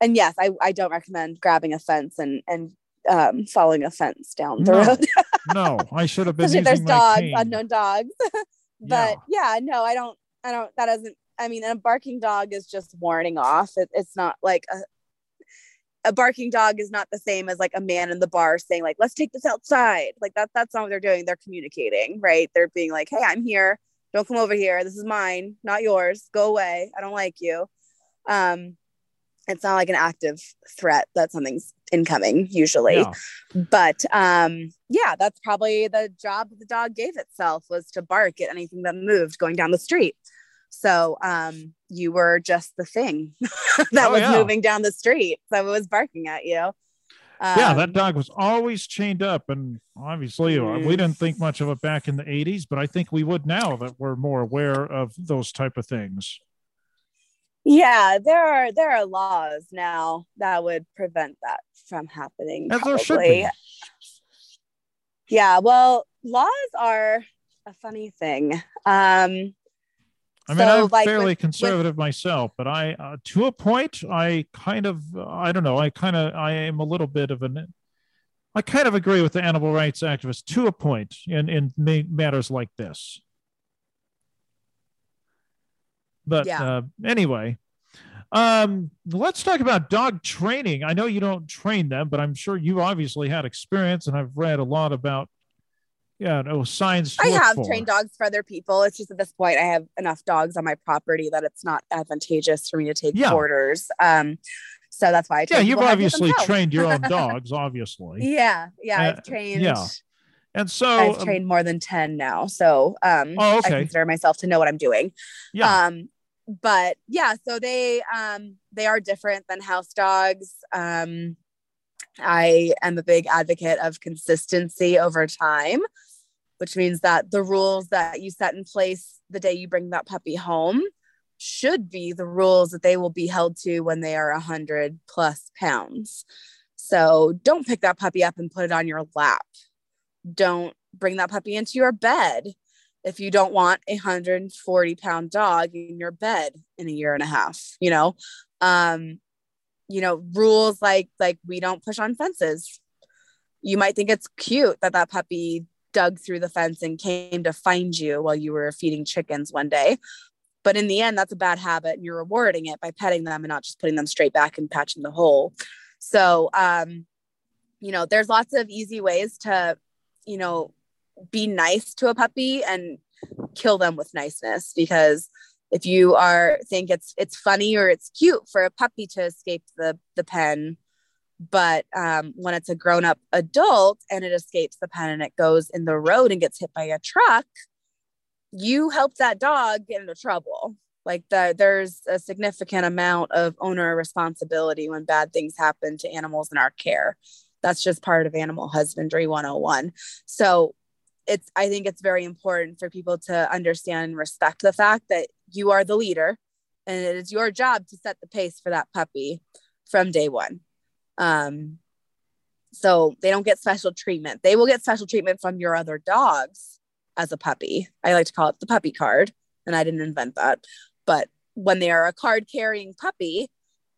and yes, I, I don't recommend grabbing a fence and and um, following a fence down the No. road. no, I should have been using there's dogs, cane. unknown dogs. but yeah. no, I don't. I don't. That doesn't. I mean, a barking dog is just warning off. It, it's not like a a barking dog is not the same as like a man in the bar saying like let's take this outside like that that's not what they're doing they're communicating right they're being like hey i'm here don't come over here this is mine not yours go away i don't like you um it's not like an active threat that something's incoming usually Yeah. but um yeah that's probably the job the dog gave itself was to bark at anything that moved going down the street so um you were just the thing that Oh, was yeah. moving down the street so it was barking at you yeah, Um, that dog was always chained up, and obviously uh, we Mm. didn't think much of it back in the '80s, but I think we would now that we're more aware of those type of things. Yeah there are there are laws now that would prevent that from happening As there should probably. be. yeah well laws are a funny thing um I mean, So, I'm like, fairly with- conservative myself, but I, uh, to a point, I kind of, I don't know, I kind of, I am a little bit of an, I kind of agree with the animal rights activists to a point in in ma- matters like this. But Yeah. uh, anyway, um, let's talk about dog training. I know you don't train them, but I'm sure you obviously had experience, and I've read a lot about, yeah, no signs. I have for. trained dogs for other people. It's just at this point I have enough dogs on my property that it's not advantageous for me to take Yeah. boarders. Um, so that's why I Yeah, you've people how to do it obviously trained your own dogs, obviously. Yeah, yeah, Uh, I've trained. yeah. And so, I've um, trained more than ten now, so um, Oh, I consider myself to know what I'm doing. yeah, Um, but yeah, so they um, they are different than house dogs. Um, I am a big advocate of consistency over time, which means that the rules that you set in place the day you bring that puppy home should be the rules that they will be held to when they are 100 plus pounds. So don't pick that puppy up and put it on your lap. Don't bring that puppy into your bed if you don't want a 140 pound dog in your bed in a year and a half, you know? Um, you know, rules like like we don't push on fences. You might think it's cute that that puppy dug through the fence and came to find you while you were feeding chickens one day. But in the end, that's a bad habit, and you're rewarding it by petting them and not just putting them straight back and patching the hole. So, um, you know, there's lots of easy ways to, you know, be nice to a puppy and kill them with niceness because if you are think it's it's funny or it's cute for a puppy to escape the the pen but um, when it's a grown-up adult and it escapes the pen and it goes in the road and gets hit by a truck you help that dog get into trouble. Like the, there's a significant amount of owner responsibility when bad things happen to animals in our care that's just part of animal husbandry 101 so it's i think it's very important for people to understand and respect the fact that you are the leader and it is your job to set the pace for that puppy from day one. Um so they don't get special treatment. They will get special treatment from your other dogs as a puppy. I like to call it the puppy card and i didn't invent that. But when they are a card carrying puppy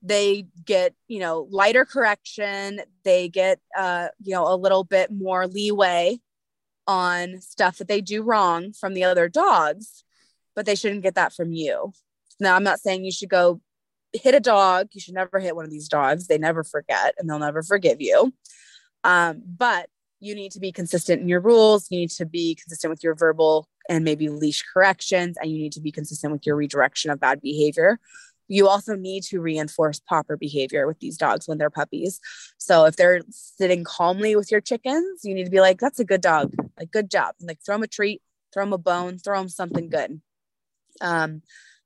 they get you know lighter correction they get uh you know a little bit more leeway on stuff that they do wrong from the other dogs, but they shouldn't get that from you. Now, I'm not saying you should go hit a dog. You should never hit one of these dogs. They never forget and they'll never forgive you. Um, but you need to be consistent in your rules. You need to be consistent with your verbal and maybe leash corrections, and you need to be consistent with your redirection of bad behavior. You also need to reinforce proper behavior with these dogs when they're puppies. So if they're sitting calmly with your chickens, you need to be like, that's a good dog. Like, good job. And like, throw them a treat, throw them a bone, throw them something good. Um,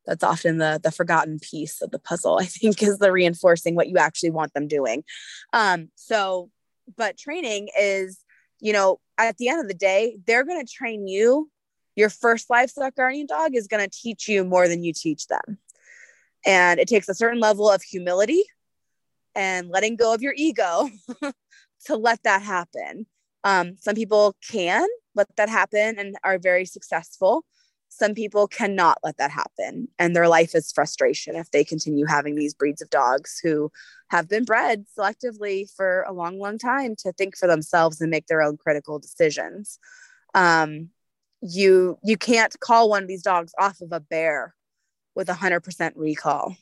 that's often the the forgotten piece of the puzzle, I think, is the reinforcing what you actually want them doing. Um, so, but training is, you know, at the end of the day, they're going to train you. Your first livestock guardian dog is going to teach you more than you teach them. And it takes a certain level of humility and letting go of your ego to let that happen. Um, some people can let that happen and are very successful. some people cannot let that happen and their life is frustration if they continue having these breeds of dogs who have been bred selectively for a long long time to think for themselves and make their own critical decisions um, you you can't call one of these dogs off of a bear with a 100% recall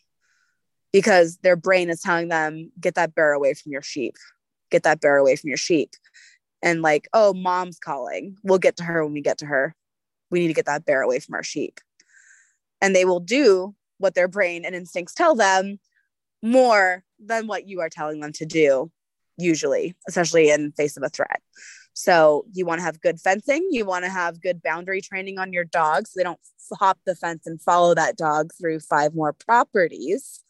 because their brain is telling them get that bear away from your sheep. Get that bear away from your sheep. And like oh mom's calling. We'll get to her when we get to her. We need to get that bear away from our sheep. And they will do what their brain and instincts tell them more than what you are telling them to do usually especially in face of a threat so you want to have good fencing you want to have good boundary training on your dogs so they don't hop the fence and follow that dog through five more properties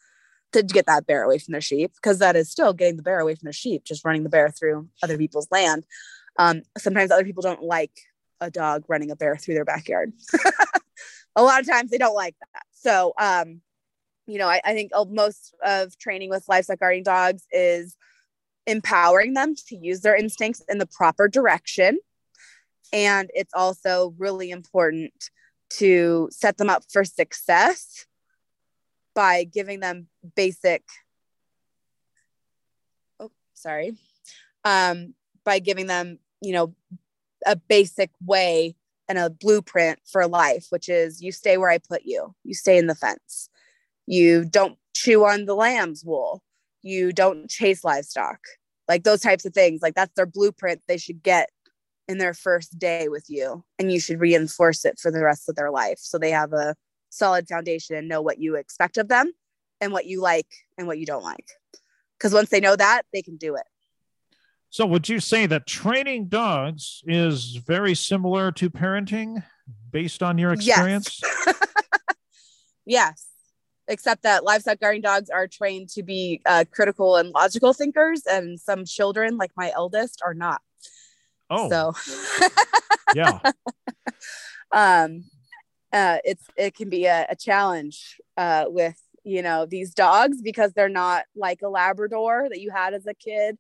to get that bear away from their sheep because that is still getting the bear away from their sheep just running the bear through other people's land um, sometimes other people don't like a dog running a bear through their backyard. a lot of times they don't like that. So, um, you know, I, I think most of training with livestock guarding dogs is empowering them to use their instincts in the proper direction. And it's also really important to set them up for success by giving them basic oh sorry um by giving them you know a basic way and a blueprint for life, which is you stay where I put you. You stay in the fence. You don't chew on the lamb's wool. You don't chase livestock. Like those types of things. Like that's their blueprint they should get in their first day with you. And you should reinforce it for the rest of their life. So they have a solid foundation and know what you expect of them and what you like and what you don't like. Because once they know that, they can do it. So, would you say that training dogs is very similar to parenting based on your experience? Yes. yes. Except that livestock guarding dogs are trained to be uh, critical and logical thinkers, and some children, like my eldest, are not. Oh, so yeah. Um, uh, it's it can be a, a challenge uh, with you know these dogs because they're not like a Labrador that you had as a kid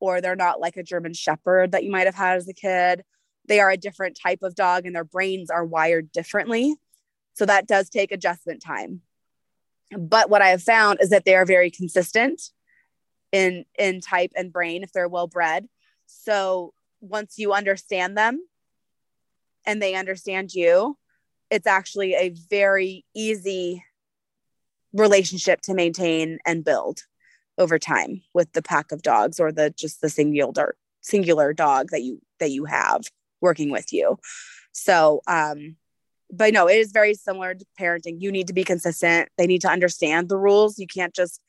or they're not like a German Shepherd that you might have had as a kid. They are a different type of dog and their brains are wired differently. So that does take adjustment time. But what I have found is that they are very consistent in in type and brain if they're well bred. So once you understand them and they understand you, it's actually a very easy relationship to maintain and build over time with the pack of dogs or the just the singular singular dog that you that you have working with you so um but no it is very similar to parenting you need to be consistent they need to understand the rules you can't just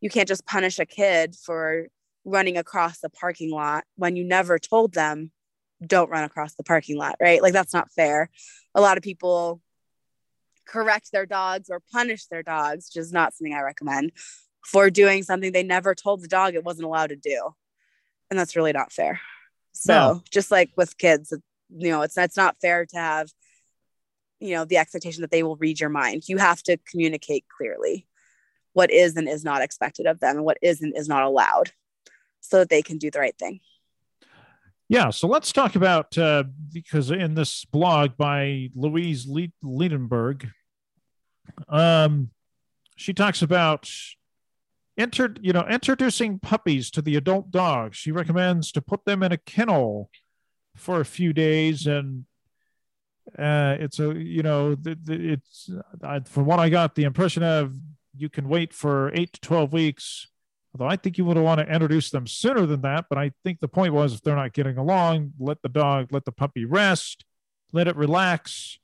you can't just punish a kid for running across the parking lot when you never told them don't run across the parking lot right like that's not fair a lot of people correct their dogs or punish their dogs which is not something i recommend for doing something they never told the dog it wasn't allowed to do. And that's really not fair. So no. just like with kids, you know, it's it's not fair to have, you know, the expectation that they will read your mind. You have to communicate clearly what is and is not expected of them and what is and is not allowed so that they can do the right thing. Yeah, so let's talk about uh, because in this blog by Louise Liebenberg, um, she talks about Enter, you know, introducing puppies to the adult dog. She recommends to put them in a kennel for a few days, and uh, it's a, you know, it's I, from what I got the impression of, you can wait for eight to twelve weeks. Although I think you would want to introduce them sooner than that, but I think the point was if they're not getting along, let the dog, let the puppy rest, let it relax,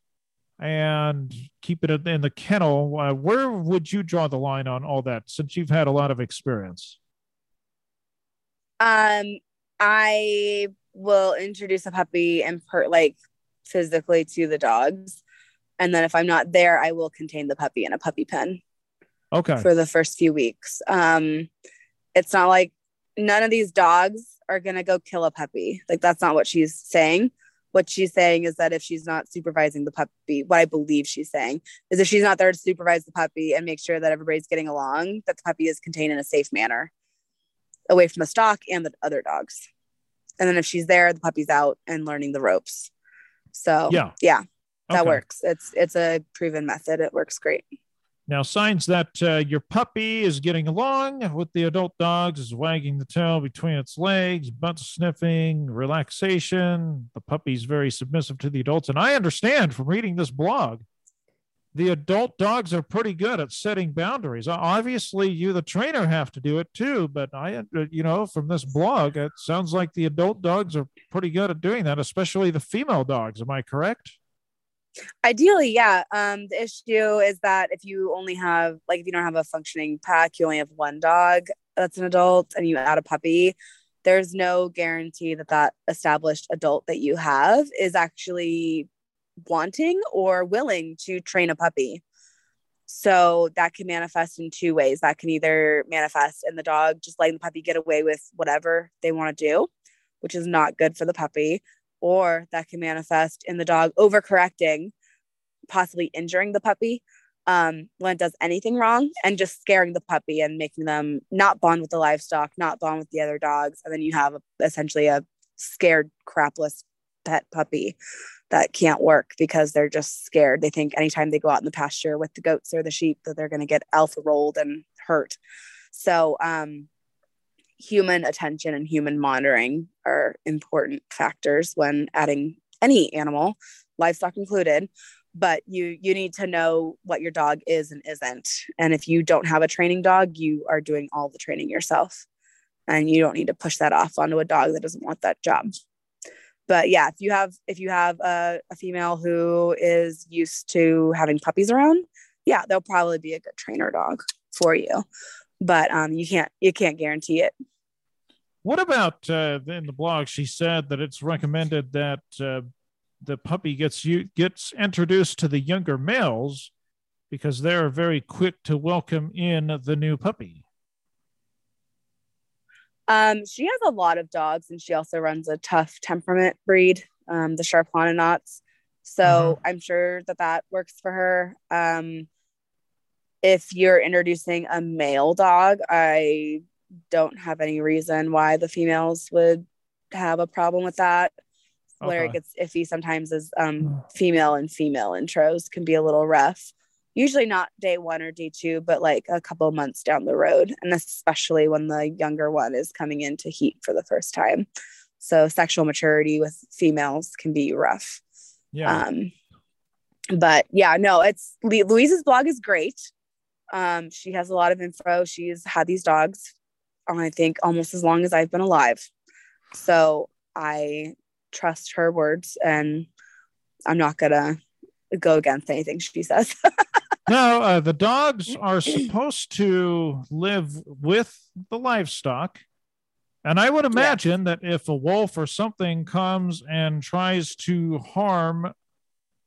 and keep it in the kennel. Uh, where would you draw the line on all that since you've had a lot of experience? Um, I will introduce a puppy and per like physically to the dogs. And then if I'm not there, I will contain the puppy in a puppy pen. Okay. For the first few weeks. Um, it's not like none of these dogs are going to go kill a puppy. Like that's not what she's saying what she's saying is that if she's not supervising the puppy, what I believe she's saying is if she's not there to supervise the puppy and make sure that everybody's getting along, that the puppy is contained in a safe manner away from the stock and the other dogs. And then if she's there, the puppy's out and learning the ropes. So, yeah. Yeah. that Okay. works. It's it's a proven method. It works great. Now, signs that uh, your puppy is getting along with the adult dogs is wagging the tail between its legs, butt sniffing, relaxation. The puppy's very submissive to the adults. And I understand from reading this blog, the adult dogs are pretty good at setting boundaries. Obviously, you, the trainer, have to do it too. But I, uh, you know, from this blog, it sounds like the adult dogs are pretty good at doing that, especially the female dogs. Am I correct? Ideally, yeah. Um, the issue is that if you only have like if you don't have a functioning pack, you only have one dog that's an adult, and you add a puppy. There's no guarantee that that established adult that you have is actually wanting or willing to train a puppy. So that can manifest in two ways. That can either manifest in the dog just letting the puppy get away with whatever they want to do, which is not good for the puppy, or that can manifest in the dog overcorrecting, possibly injuring the puppy um, when it does anything wrong and just scaring the puppy and making them not bond with the livestock, not bond with the other dogs. And then you have essentially a scared, crapless pet puppy that can't work because they're just scared. They think anytime they go out in the pasture with the goats or the sheep that they're going to get alpha rolled and hurt. So, um, human attention and human monitoring are important factors when adding any animal, livestock included. But you you need to know what your dog is and isn't. And if you don't have a training dog, you are doing all the training yourself. And you don't need to push that off onto a dog that doesn't want that job but yeah if you have if you have a, a female who is used to having puppies around yeah they'll probably be a good trainer dog for you but um you can't you can't guarantee it What about uh, in the blog? She said that it's recommended that uh, the puppy gets you gets introduced to the younger males because they're very quick to welcome in the new puppy. Um she has a lot of dogs and she also runs a tough temperament breed um the Sarplaninacs so i'm sure that that works for her. Um if you're introducing a male dog i don't have any reason why the females would have a problem with that. Where it gets iffy sometimes is um female and female intros can be a little rough usually not day one or day two but like a couple months down the road and especially when the younger one is coming into heat for the first time. So sexual maturity with females can be rough. Yeah. um but yeah no it's louise's blog is great. Um she has a lot of info. She's had these dogs i think almost as long as i've been alive. So i trust her words and i'm not gonna go against anything she says now, uh, the dogs are supposed to live with the livestock. And I would imagine that if a wolf or something comes and tries to harm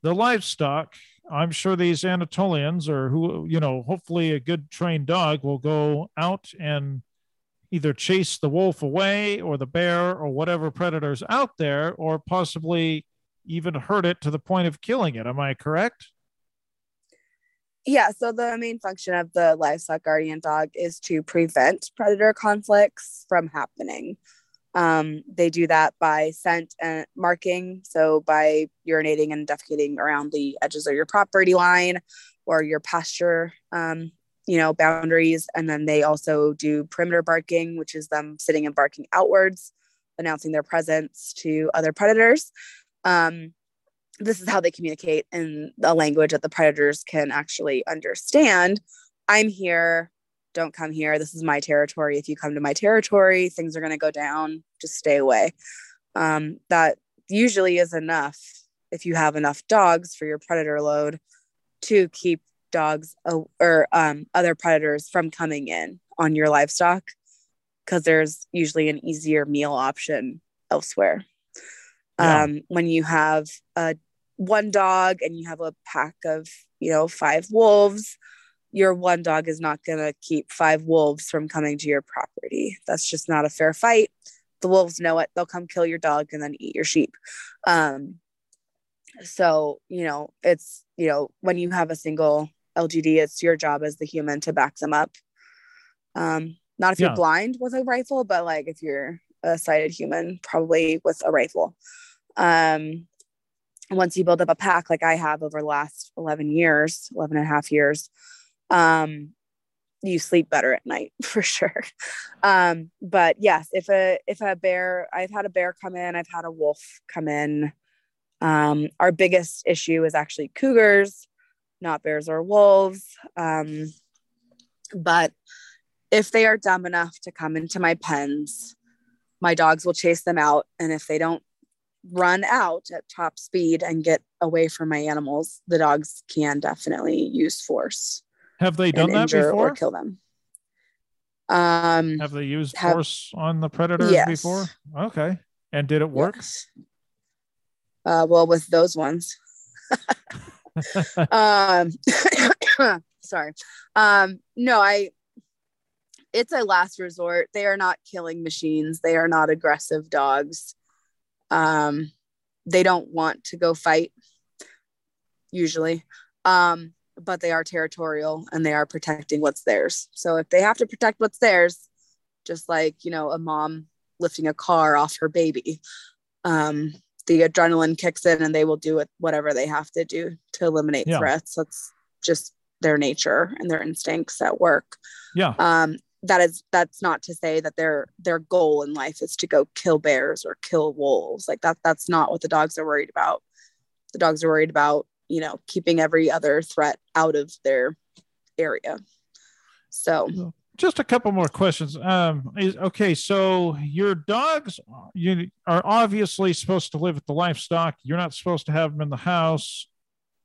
the livestock, I'm sure these Anatolians or who, you know, hopefully a good trained dog will go out and either chase the wolf away or the bear or whatever predators out there, or possibly even hurt it to the point of killing it. Am I correct? yeah so the main function of the livestock guardian dog is to prevent predator conflicts from happening um, they do that by scent and marking so by urinating and defecating around the edges of your property line or your pasture um, you know boundaries and then they also do perimeter barking which is them sitting and barking outwards announcing their presence to other predators um, this is how they communicate in a language that the predators can actually understand. I'm here. Don't come here. This is my territory. If you come to my territory, things are going to go down. Just stay away. Um, that usually is enough if you have enough dogs for your predator load to keep dogs or um, other predators from coming in on your livestock because there's usually an easier meal option elsewhere. Yeah. Um, when you have a one dog and you have a pack of you know five wolves your one dog is not going to keep five wolves from coming to your property. That's just not a fair fight. The wolves know it. They'll come kill your dog and then eat your sheep. Um so you know it's you know when you have a single lgd it's your job as the human to back them up. Um not if Yeah. you're blind with a rifle but like if you're a sighted human probably with a rifle um once you build up a pack like I have over the last 11 years, 11 and a half years, um, you sleep better at night for sure. Um, but yes, if a if a bear, I've had a bear come in, I've had a wolf come in. Um, our biggest issue is actually cougars, not bears or wolves. Um, but if they are dumb enough to come into my pens, my dogs will chase them out. And if they don't run out at top speed and get away from my animals, the dogs can definitely use force. Have they done that before? Or kill them. Um, have they used have, force on the predators yes. before? Okay. And did it work? Yes. Uh, well, with those ones. um, sorry. Um, no, I. It's a last resort. They are not killing machines. They are not aggressive dogs. Um, they don't want to go fight usually. Um, but they are territorial and they are protecting what's theirs. So if they have to protect what's theirs, just like, you know, a mom lifting a car off her baby, um, the adrenaline kicks in and they will do it, whatever they have to do to eliminate yeah. threats. That's just their nature and their instincts at work. Yeah. Um, that is that's not to say that their their goal in life is to go kill bears or kill wolves. Like that that's not what the dogs are worried about. The dogs are worried about you know keeping every other threat out of their area so just a couple more questions um is, okay so your dogs you are obviously supposed to live with the livestock you're not supposed to have them in the house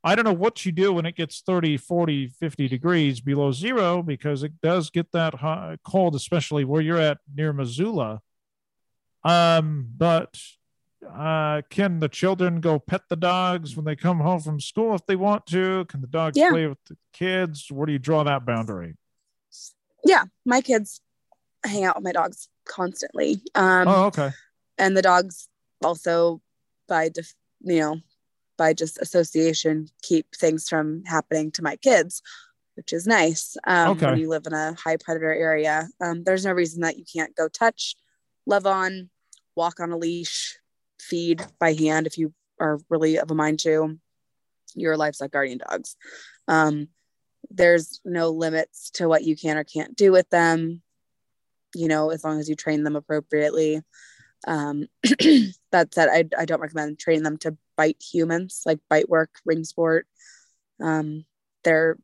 i don't know what you do when it gets 30 40 50 degrees below zero because it does get that hot, cold especially where you're at near missoula um but uh, can the children go pet the dogs when they come home from school if they want to? Can the dogs yeah. play with the kids? Where do you draw that boundary? Yeah, my kids hang out with my dogs constantly. Um, oh, okay. And the dogs also, by def- you know, by just association, keep things from happening to my kids, which is nice. Um, okay. When you live in a high predator area, um, there's no reason that you can't go touch, love on, walk on a leash, feed by hand if you are really of a mind to your livestock guardian dogs. Um, there's no limits to what you can or can't do with them, you know, as long as you train them appropriately. Um, that said, I, I don't recommend training them to bite humans, like bite work, ring sport. Um, they're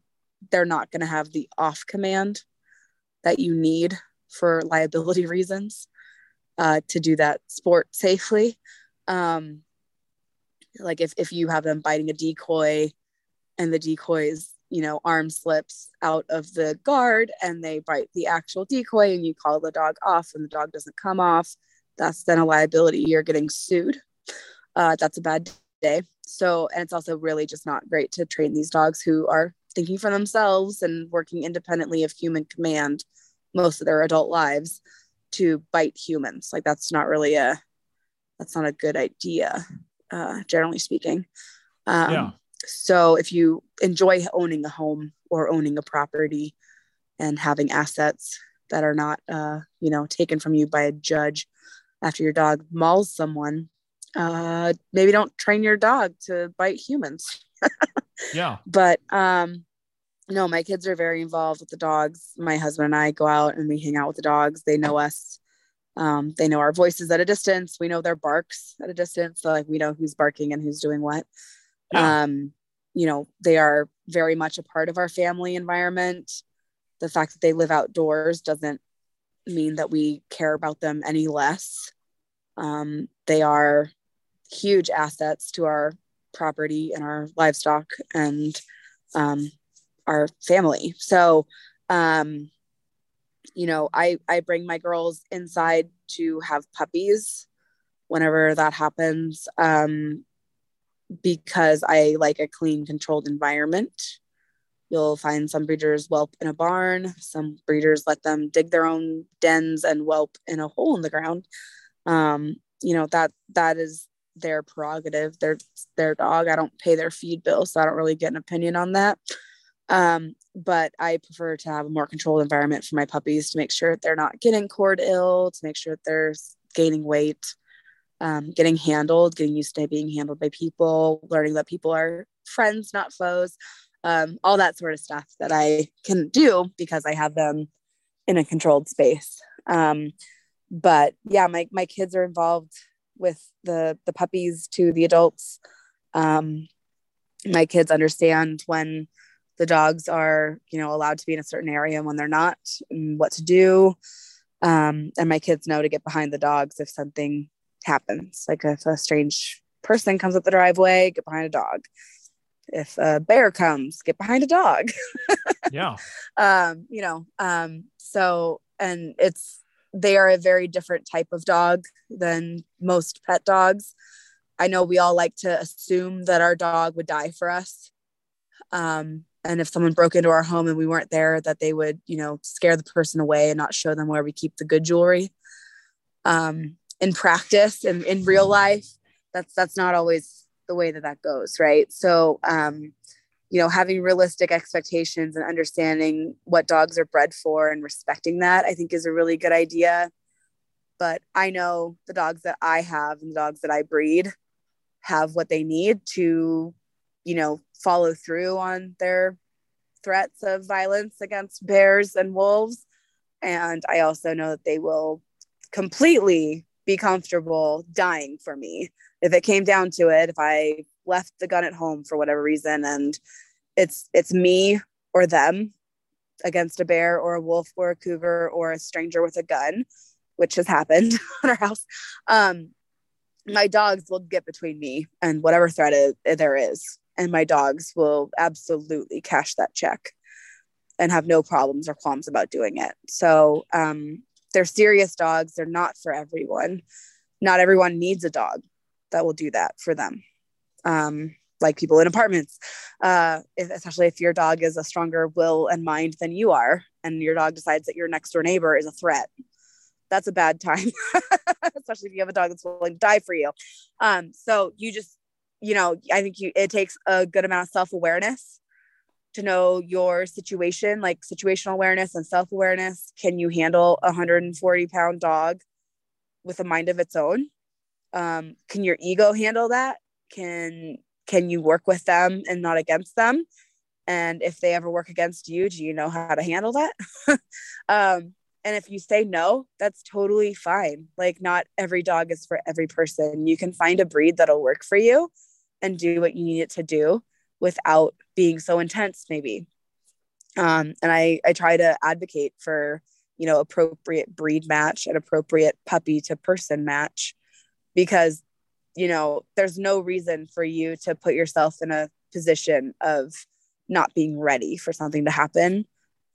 they're not going to have the off command that you need for liability reasons uh, to do that sport safely um like if, if you have them biting a decoy and the decoy's you know arm slips out of the guard and they bite the actual decoy and you call the dog off and the dog doesn't come off that's then a liability you're getting sued uh, that's a bad day so and it's also really just not great to train these dogs who are thinking for themselves and working independently of human command most of their adult lives to bite humans like that's not really a that's not a good idea, uh, generally speaking. Um, yeah. So if you enjoy owning a home or owning a property and having assets that are not, uh, you know, taken from you by a judge after your dog mauls someone, uh, maybe don't train your dog to bite humans. yeah. But um, no, my kids are very involved with the dogs. My husband and I go out and we hang out with the dogs. They know us um, they know our voices at a distance. We know their barks at a distance. So like we know who's barking and who's doing what. Yeah. Um, you know, they are very much a part of our family environment. The fact that they live outdoors doesn't mean that we care about them any less. Um, they are huge assets to our property and our livestock and um, our family. So, um, you know, I I bring my girls inside to have puppies whenever that happens um, because I like a clean, controlled environment. You'll find some breeders whelp in a barn. Some breeders let them dig their own dens and whelp in a hole in the ground. Um, you know that that is their prerogative. Their their dog. I don't pay their feed bill, so I don't really get an opinion on that. Um, but I prefer to have a more controlled environment for my puppies to make sure that they're not getting cord ill, to make sure that they're gaining weight. um, getting handled, getting used to being handled by people, learning that people are friends, not foes, um, all that sort of stuff that I can do because I have them in a controlled space. Um, but yeah, my, my kids are involved with the, the puppies to the adults. Um, my kids understand when the dogs are, you know, allowed to be in a certain area and when they're not and what to do. Um, and my kids know to get behind the dogs if something happens. Like if a strange person comes up the driveway, get behind a dog. If a bear comes, get behind a dog. yeah. Um, you know, um, so and it's they are a very different type of dog than most pet dogs. I know we all like to assume that our dog would die for us. Um, and if someone broke into our home and we weren't there, that they would, you know, scare the person away and not show them where we keep the good jewelry. Um, in practice and in real life that's that's not always the way that that goes right so um you know having realistic expectations and understanding what dogs are bred for and respecting that i think is a really good idea. But i know the dogs that i have and the dogs that i breed have what they need to you know follow through on their threats of violence against bears and wolves. And i also know that they will completely be comfortable dying for me. If it came down to it if i left the gun at home for whatever reason and it's it's me or them against a bear or a wolf or a cougar or a stranger with a gun which has happened in our house um my dogs will get between me and whatever threat there is and my dogs will absolutely cash that check and have no problems or qualms about doing it so um they're serious dogs. They're not for everyone. Not everyone needs a dog that will do that for them. Um, like people in apartments, uh, if, especially if your dog is a stronger will and mind than you are, and your dog decides that your next door neighbor is a threat. That's a bad time, especially if you have a dog that's willing to die for you. Um, so you just, you know, I think you it takes a good amount of self awareness to know your situation, like situational awareness and self awareness. Can you handle a 140 pound dog with a mind of its own? Um, can your ego handle that? Can can you work with them and not against them? And if they ever work against you, do you know how to handle that? um, and if you say no, that's totally fine. Like, not every dog is for every person. You can find a breed that'll work for you and do what you need it to do without being so intense maybe um, and I, I try to advocate for you know appropriate breed match and appropriate puppy to person match because you know there's no reason for you to put yourself in a position of not being ready for something to happen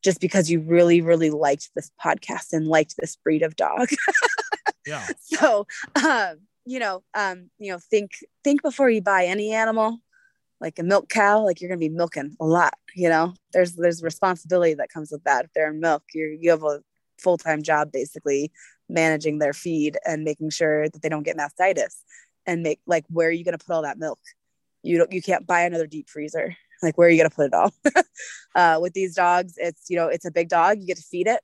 just because you really really liked this podcast and liked this breed of dog yeah so um, you know um, you know think think before you buy any animal like a milk cow, like you're gonna be milking a lot, you know. There's there's responsibility that comes with that. If they're in milk, you you have a full-time job basically managing their feed and making sure that they don't get mastitis and make like where are you gonna put all that milk? You don't you can't buy another deep freezer. Like where are you gonna put it all? uh, with these dogs, it's you know, it's a big dog, you get to feed it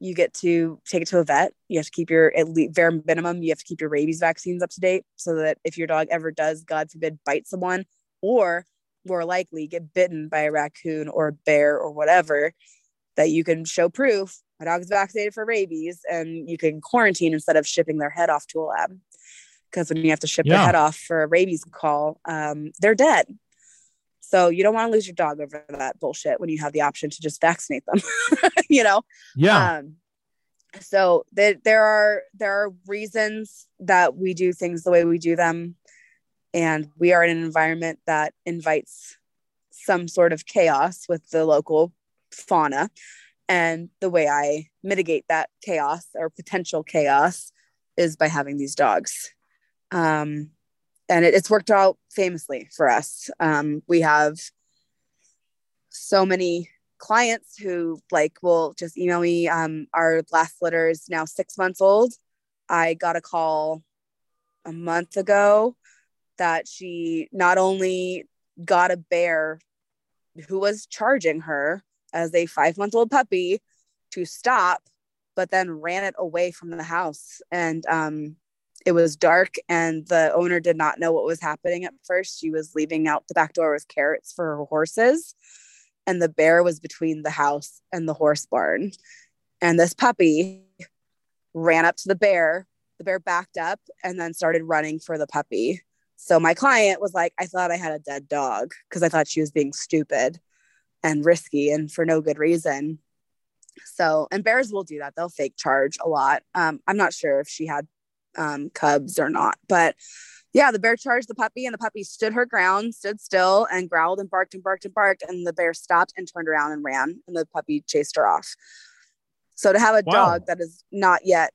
you get to take it to a vet. You have to keep your at least bare minimum. You have to keep your rabies vaccines up to date so that if your dog ever does, God forbid, bite someone, or more likely get bitten by a raccoon or a bear or whatever that you can show proof my dog is vaccinated for rabies and you can quarantine instead of shipping their head off to a lab because when you have to ship yeah. their head off for a rabies call um, they're dead. So you don't want to lose your dog over that bullshit when you have the option to just vaccinate them you know? Yeah. Um, so there, there are there are reasons that we do things the way we do them. And we are in an environment that invites some sort of chaos with the local fauna. And the way i mitigate that chaos or potential chaos is by having these dogs um, and it, it's worked out famously for us um, we have so many clients who like will just email me um, our last litter is now six months old i got a call a month ago that she not only got a bear who was charging her as a five month old puppy to stop, but then ran it away from the house. And um, it was dark and the owner did not know what was happening at first. She was leaving out the back door with carrots for her horses. And the bear was between the house and the horse barn. And this puppy ran up to the bear. The bear backed up and then started running for the puppy. So my client was like, I thought I had a dead dog because I thought she was being stupid and risky and for no good reason. So, and bears will do that. They'll fake charge a lot. Um, I'm not sure if she had um, cubs or not, but yeah, the bear charged the puppy and the puppy stood her ground, stood still and growled and barked and barked and barked. And the bear stopped and turned around and ran and the puppy chased her off. So to have a wow. dog that is not yet,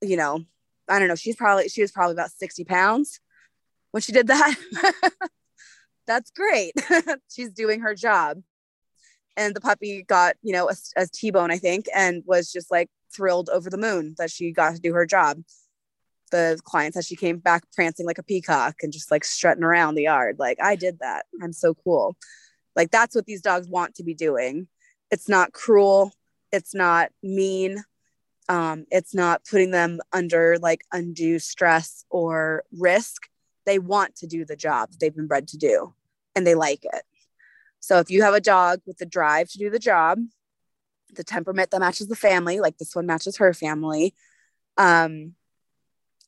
you know, I don't know, she's probably, she was probably about 60 pounds when she did that. That's great. she's doing her job and the puppy got you know a, a t-bone i think and was just like thrilled over the moon that she got to do her job the client said she came back prancing like a peacock and just like strutting around the yard. Like i did that. I'm so cool. Like that's what these dogs want to be doing. It's not cruel. It's not mean. Um, it's not putting them under like undue stress or risk. They want to do the job they've been bred to do and they like it. So if you have a dog with the drive to do the job, the temperament that matches the family, like this one matches her family, um,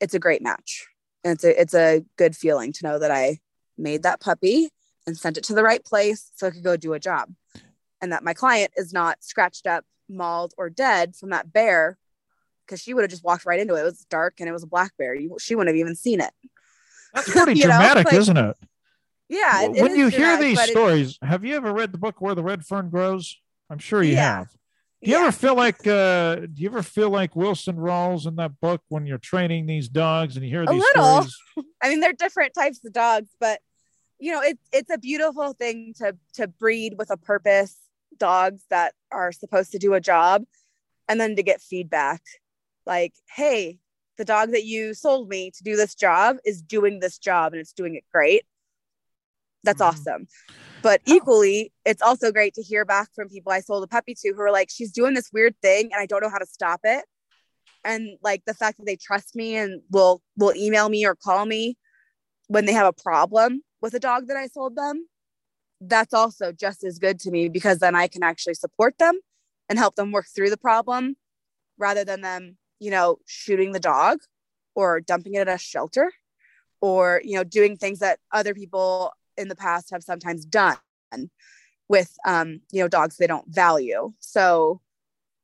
it's a great match. And it's a it's a good feeling to know that I made that puppy and sent it to the right place so it could go do a job. And that my client is not scratched up, mauled, or dead from that bear because she would have just walked right into it. It was dark and it was a black bear. You, she wouldn't have even seen it. That's pretty dramatic, like, isn't it? Yeah. It, when you hear these stories, have you ever read the book Where the Red Fern Grows? I'm sure you yeah. have. Do you yeah. ever feel like uh do you ever feel like Wilson Rawls in that book when you're training these dogs and you hear these a little. stories? I mean, they're different types of dogs, but you know, it's it's a beautiful thing to to breed with a purpose dogs that are supposed to do a job and then to get feedback like, hey, the dog that you sold me to do this job is doing this job and it's doing it great that's mm-hmm. awesome. But oh. equally, it's also great to hear back from people I sold a puppy to who are like, she's doing this weird thing and I don't know how to stop it. And like the fact that they trust me and will will email me or call me when they have a problem with a dog that I sold them, that's also just as good to me because then I can actually support them and help them work through the problem rather than them, you know, shooting the dog or dumping it at a shelter or, you know, doing things that other people in the past have sometimes done with um, you know dogs they don't value. So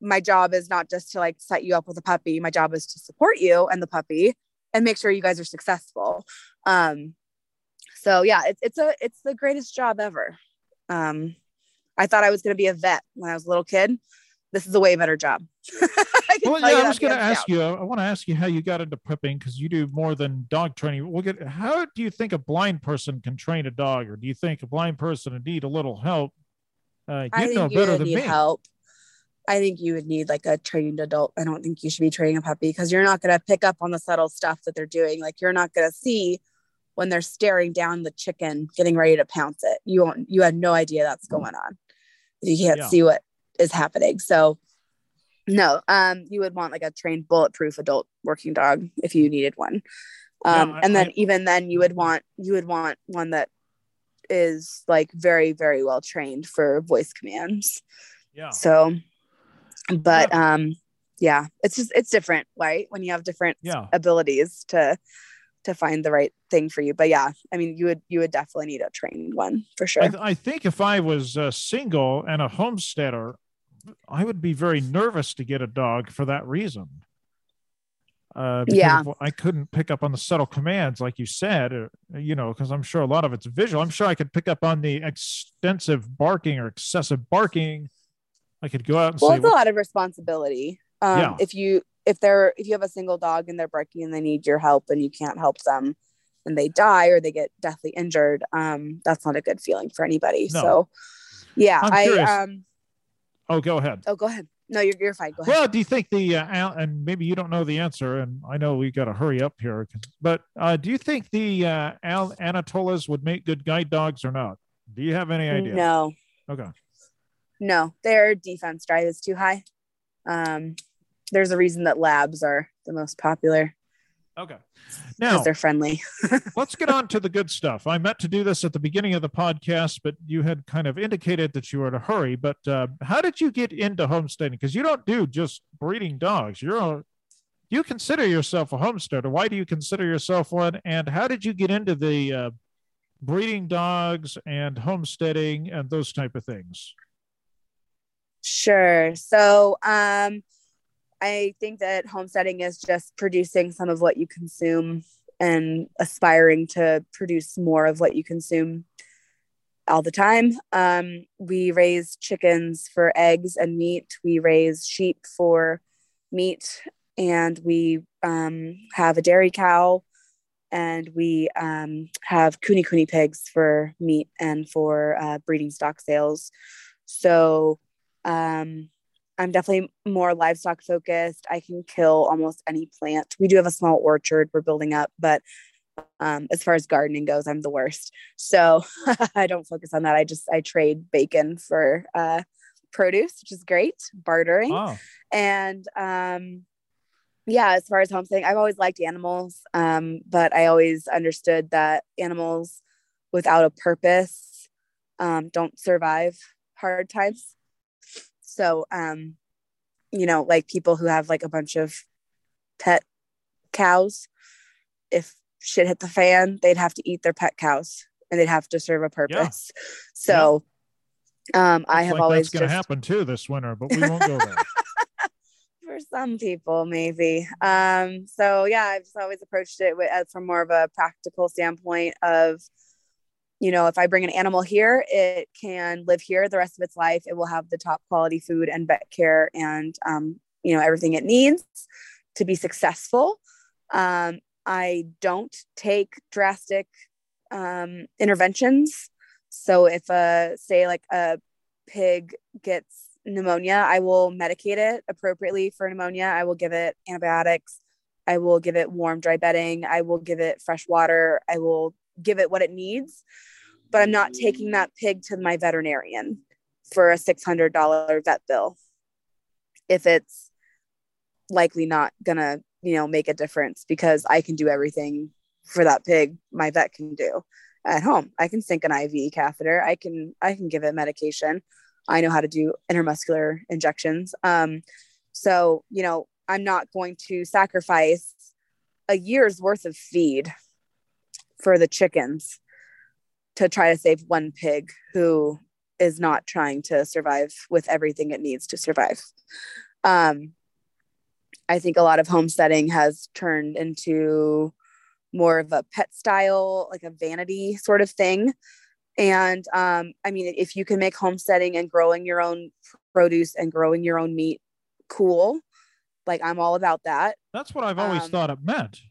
my job is not just to like set you up with a puppy. My job is to support you and the puppy and make sure you guys are successful. Um, so yeah it's, it's a it's the greatest job ever. Um, i thought i was going to be a vet when i was a little kid this is a way better job. well, yeah, I was going to ask you. I want to ask you how you got into prepping because you do more than dog training. We'll get. How do you think a blind person can train a dog, or do you think a blind person would need a little help? Uh, you know better than me. Help. I think you would need like a trained adult. I don't think you should be training a puppy because you're not going to pick up on the subtle stuff that they're doing. Like you're not going to see when they're staring down the chicken, getting ready to pounce it. You won't. You have no idea that's going on. You can't yeah. see what is happening. So no, um, you would want like a trained bulletproof adult working dog if you needed one. Um, and then I, even then you would want you would want one that is like very, very well trained for voice commands. Yeah. So but yeah. um yeah, it's just it's different, right? When you have different yeah. abilities to to find the right thing for you. But yeah, I mean, you would you would definitely need a trained one for sure. I, I think if I was uh, single and a homesteader, I would be very nervous to get a dog for that reason. Uh, yeah, I couldn't pick up on the subtle commands, like you said, or, uh, you know, because I'm sure a lot of it's visual. I'm sure I could pick up on the extensive barking or excessive barking. I could go out and well, say, it's a lot of responsibility. Um, yeah. If you if they're if you have a single dog and they're barking and they need your help and you can't help them, and they die or they get deathly injured, um, that's not a good feeling for anybody. No. So, yeah, I um Oh, go ahead. Oh, go ahead. No, you're, you're fine. Go ahead. Well, do you think the uh, and maybe you don't know the answer, and I know we got to hurry up here, but uh, do you think the uh, Al Anatolas would make good guide dogs or not? Do you have any idea? No. Okay. No, their defense drive is too high. Um, there's a reason that labs are the most popular. Okay. Now they're friendly. let's get on to the good stuff. I meant to do this at the beginning of the podcast, but you had kind of indicated that you were in a hurry. But uh, how did you get into homesteading? Because you don't do just breeding dogs. You're a you consider yourself a homesteader. Why do you consider yourself one? And how did you get into the uh, breeding dogs and homesteading and those type of things? Sure. So, um, I think that homesteading is just producing some of what you consume and aspiring to produce more of what you consume all the time. Um, we raise chickens for eggs and meat. We raise sheep for meat, and we um, have a dairy cow, and we um, have kune kune pigs for meat and for uh, breeding stock sales. So um, I'm definitely more livestock focused. I can kill almost any plant. We do have a small orchard we're building up, but um, as far as gardening goes, I'm the worst. So I don't focus on that. I just I trade bacon for uh, produce, which is great, bartering. Oh. And um, yeah, as far as homesteading, I've always liked animals, um, but I always understood that animals without a purpose um, don't survive hard times. So, um, you know, like people who have like a bunch of pet cows, if shit hit the fan, they'd have to eat their pet cows and they'd have to serve a purpose. Yeah. So, yeah. um, I have like always going to happen too this winter, but we won't go there. For some people, maybe. Um, so yeah, I've just always approached it with, from more of a practical standpoint of, you know, if I bring an animal here, it can live here the rest of its life. It will have the top quality food and vet care and, um, you know, everything it needs to be successful. Um, I don't take drastic um, interventions. So if a, say, like a pig gets pneumonia, I will medicate it appropriately for pneumonia. I will give it antibiotics. I will give it warm, dry bedding. I will give it fresh water. I will give it what it needs, but I'm not taking that pig to my veterinarian for a $600 vet bill if it's likely not gonna, you know, make a difference because I can do everything for that pig my vet can do at home. I can sink an IV catheter. I can I can give it medication. I know how to do intermuscular injections. Um, so you know, I'm not going to sacrifice a year's worth of feed for the chickens to try to save one pig who is not trying to survive with everything it needs to survive. Um, I think a lot of homesteading has turned into more of a pet style, like a vanity sort of thing. And um, I mean, if you can make homesteading and growing your own produce and growing your own meat cool, like I'm all about that. That's what I've always um, thought it meant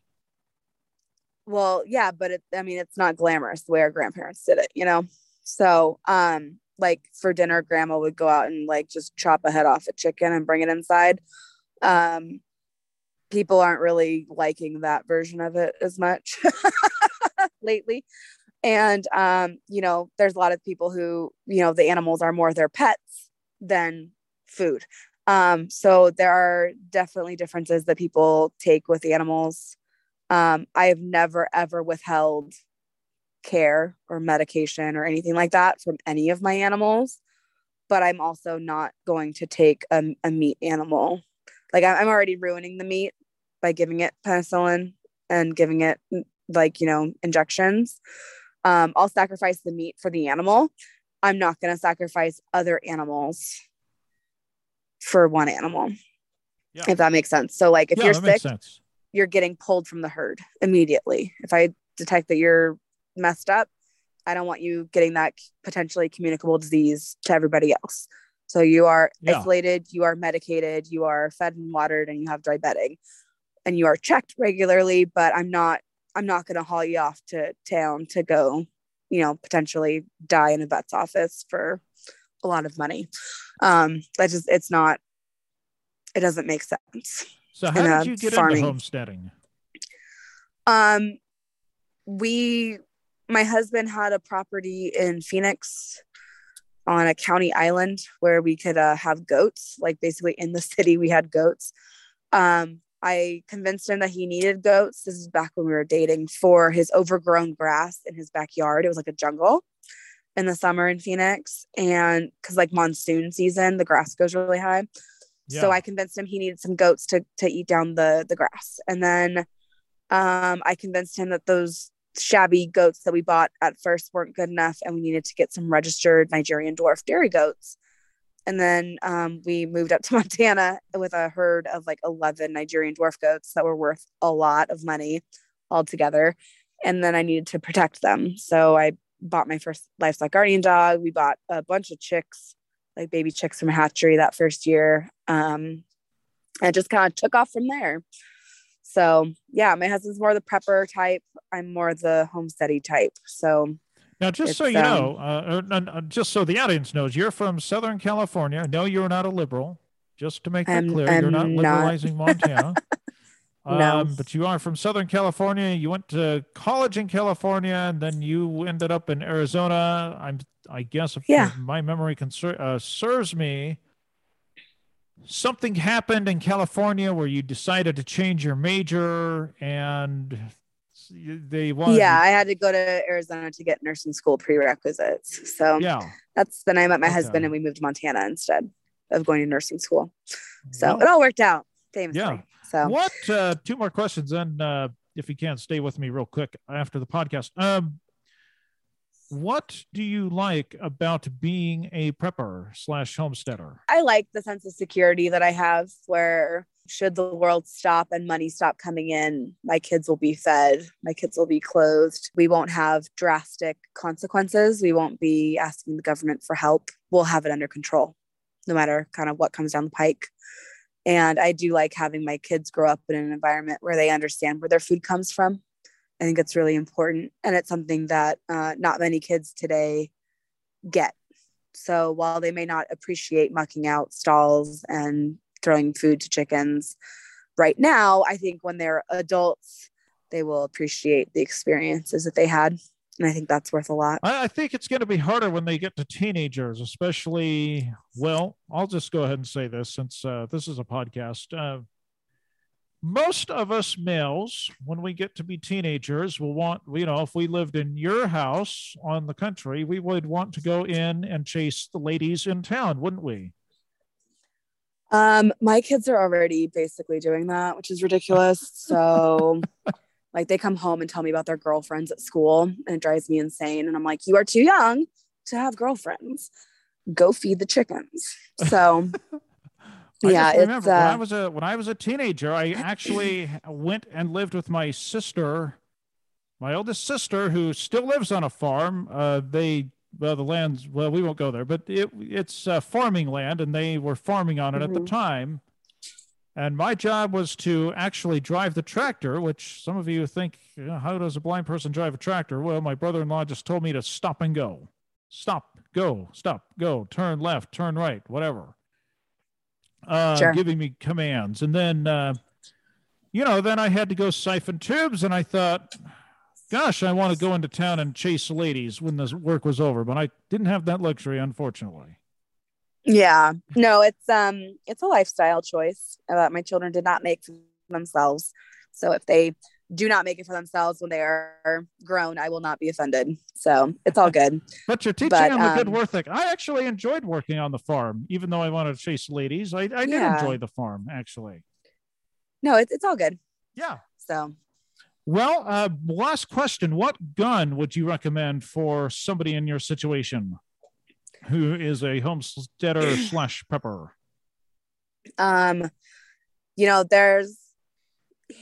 well yeah but it, i mean it's not glamorous the way our grandparents did it you know? So um like for dinner grandma would go out and like just chop a head off a chicken and bring it inside. Um people aren't really liking that version of it as much lately. And um you know there's a lot of people who you know the animals are more their pets than food. Um so there are definitely differences that people take with animals um, I have never ever withheld care or medication or anything like that from any of my animals, but I'm also not going to take a, a meat animal. Like I'm already ruining the meat by giving it penicillin and giving it like you know injections. Um, I'll sacrifice the meat for the animal. I'm not going to sacrifice other animals for one animal. Yeah. If that makes sense. So like if yeah, you're sick, you're getting pulled from the herd immediately. If I detect that you're messed up, I don't want you getting that potentially communicable disease to everybody else. So you are yeah. isolated, you are medicated, you are fed and watered, and you have dry bedding, and you are checked regularly. But I'm not, I'm not going to haul you off to town to go, you know, potentially die in a vet's office for a lot of money. Um, that just, it's not, it doesn't make sense. So how did you get farming. into homesteading? Um, we, my husband had a property in Phoenix on a county island where we could uh, have goats. Like basically in the city, we had goats. Um, I convinced him that he needed goats. This is back when we were dating for his overgrown grass in his backyard. It was like a jungle in the summer in Phoenix. And because like monsoon season, the grass goes really high. Yeah. So I convinced him he needed some goats to to eat down the the grass. And then um, I convinced him that those shabby goats that we bought at first weren't good enough and we needed to get some registered Nigerian dwarf dairy goats. And then um, we moved up to Montana with a herd of like 11 Nigerian dwarf goats that were worth a lot of money altogether. And then I needed to protect them. So I bought my first livestock guardian dog. We bought a bunch of chicks, like baby chicks from a hatchery that first year. Um, and just kind of took off from there. So yeah, my husband's more the prepper type. I'm more the homesteady type. So now, just so you um, know, uh, uh, uh, just so the audience knows, you're from Southern California. No, you're not a liberal. Just to make that I'm, clear, I'm you're not liberalizing not. Montana. No. Um, but you are from Southern California. You went to college in California, and then you ended up in Arizona. I'm, I guess, if yeah. my memory uh, serves me, something happened in California where you decided to change your major and they wanted yeah i had to go to arizona to get nursing school prerequisites so yeah that's then i met my okay. husband and we moved to montana instead of going to nursing school so well, it all worked out famously yeah so what uh two more questions and uh if you can't stay with me real quick after the podcast um what do you like about being a prepper slash homesteader? I like the sense of security that I have where should the world stop and money stop coming in, my kids will be fed, my kids will be clothed. We won't have drastic consequences. We won't be asking the government for help. We'll have it under control, no matter kind of what comes down the pike. And I do like having my kids grow up in an environment where they understand where their food comes from I think it's really important. And it's something that uh, not many kids today get. So while they may not appreciate mucking out stalls and throwing food to chickens right now, I think when they're adults, they will appreciate the experiences that they had. And I think that's worth a lot. I, think it's going to be harder when they get to teenagers, especially. Well, I'll just go ahead and say this since uh, this is a podcast. Uh, most of us males, when we get to be teenagers, will want, you know, if we lived in your house on the country, we would want to go in and chase the ladies in town, wouldn't we? Um, my kids are already basically doing that, which is ridiculous. So, like, they come home and tell me about their girlfriends at school, and it drives me insane. And I'm like, you are too young to have girlfriends. Go feed the chickens. So, yeah, remember uh, when I was a when I was a teenager, I actually went and lived with my sister, my oldest sister, who still lives on a farm. Uh, they well, the land's well, we won't go there, but it it's uh, farming land, and they were farming on it mm-hmm. at the mm-hmm. time. And my job was to actually drive the tractor, which some of you think, you know, how does a blind person drive a tractor? Well, my brother-in-law just told me to stop and go, stop, go, stop, go, turn left, turn right, whatever uh, sure. giving me commands. And then, uh, you know, then I had to go siphon tubes, and I thought, gosh, I want to go into town and chase ladies when this work was over, but I didn't have that luxury, unfortunately. Yeah, no, it's um, it's a lifestyle choice that my children did not make for themselves. So if they do not make it for themselves when they are grown, I will not be offended. So it's all good. but you're teaching but, them um, a good work ethic. I actually enjoyed working on the farm, even though I wanted to chase ladies. I, I did yeah. enjoy the farm, actually. No, it's, it's all good. Yeah. So. Well, uh, last question. What gun would you recommend for somebody in your situation who is a homesteader slash prepper? Um, you know, there's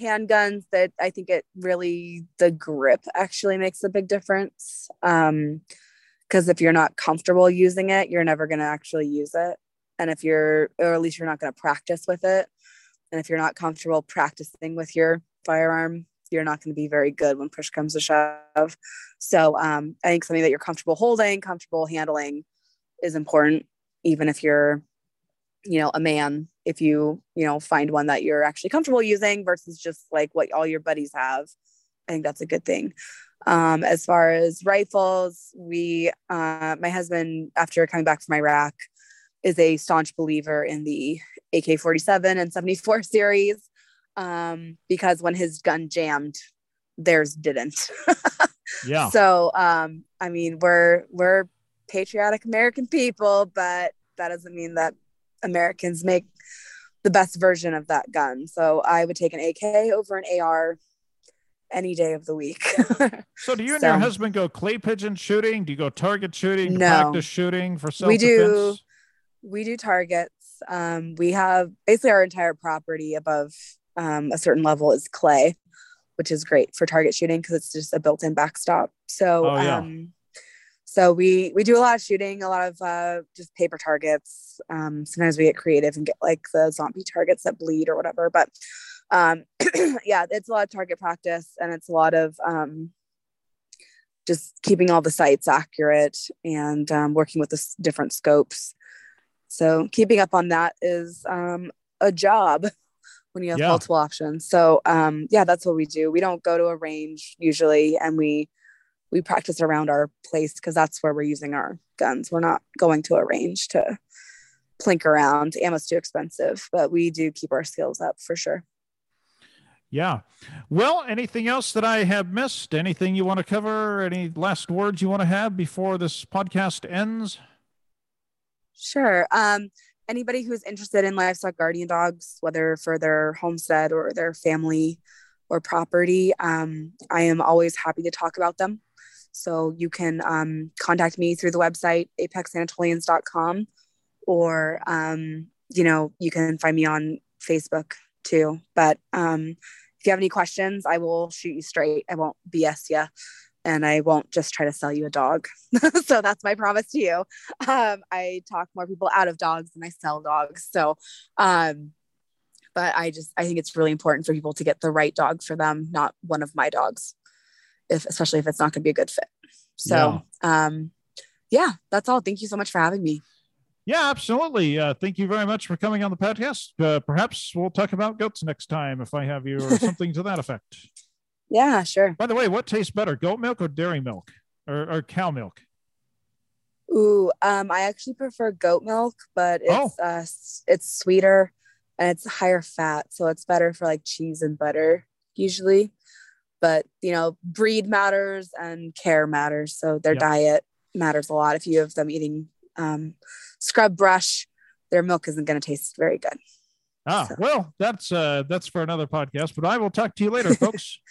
handguns that I think it really the grip actually makes a big difference. Um, because if you're not comfortable using it, you're never going to actually use it. And if you're, or at least you're not going to practice with it. And if you're not comfortable practicing with your firearm, you're not going to be very good when push comes to shove. So um, I think something that you're comfortable holding, comfortable handling is important, even if you're you know a man if you you know find one that you're actually comfortable using versus just like what all your buddies have i think that's a good thing um, as far as rifles we uh, my husband after coming back from iraq is a staunch believer in the ak-47 and 74 series um, because when his gun jammed, theirs didn't. yeah. So um, I mean, we're we're patriotic American people, but that doesn't mean that Americans make the best version of that gun. So I would take an AK over an AR any day of the week. so do you and so, your husband go clay pigeon shooting? Do you go target shooting? No. Practice shooting for self We do. We do targets. Um, we have basically our entire property above um, a certain level is clay, which is great for target shooting because it's just a built-in backstop. So, oh, yeah. um, so we we do a lot of shooting, a lot of uh, just paper targets. Um, sometimes we get creative and get like the zombie targets that bleed or whatever. But um, yeah, it's a lot of target practice and it's a lot of um, just keeping all the sights accurate and um, working with the different scopes. So keeping up on that is um, a job when you have yeah. multiple options. So um, yeah, that's what we do. We don't go to a range usually, and we we practice around our place because that's where we're using our guns. We're not going to a range to plink around. Ammo's too expensive, but we do keep our skills up for sure. Yeah. Well, anything else that I have missed? Anything you want to cover? Any last words you want to have before this podcast ends? Sure. Um, anybody who's interested in livestock guardian dogs, whether for their homestead or their family or property, um, I am always happy to talk about them. So you can um, contact me through the website apexanatolians.com or um, you know you can find me on Facebook too. But um, if you have any questions, I will shoot you straight. I won't BS you and I won't just try to sell you a dog. so that's my promise to you. Um, I talk more people out of dogs than I sell dogs. So, um, but I just I think it's really important for people to get the right dog for them, not one of my dogs, if especially if it's not going to be a good fit. So, yeah. um, yeah, that's all. Thank you so much for having me. Yeah, absolutely. Uh, thank you very much for coming on the podcast. Uh, perhaps we'll talk about goats next time if I have you or something to that effect. Yeah, sure. By the way, what tastes better, goat milk or dairy milk or, or cow milk? Ooh, um, I actually prefer goat milk, but it's oh. uh, it's sweeter and it's higher fat, so it's better for like cheese and butter usually. But you know, breed matters and care matters, so their yep. diet matters a lot. If you have them eating um, scrub brush, their milk isn't going to taste very good. Ah, so. well, that's uh, that's for another podcast. But I will talk to you later, folks.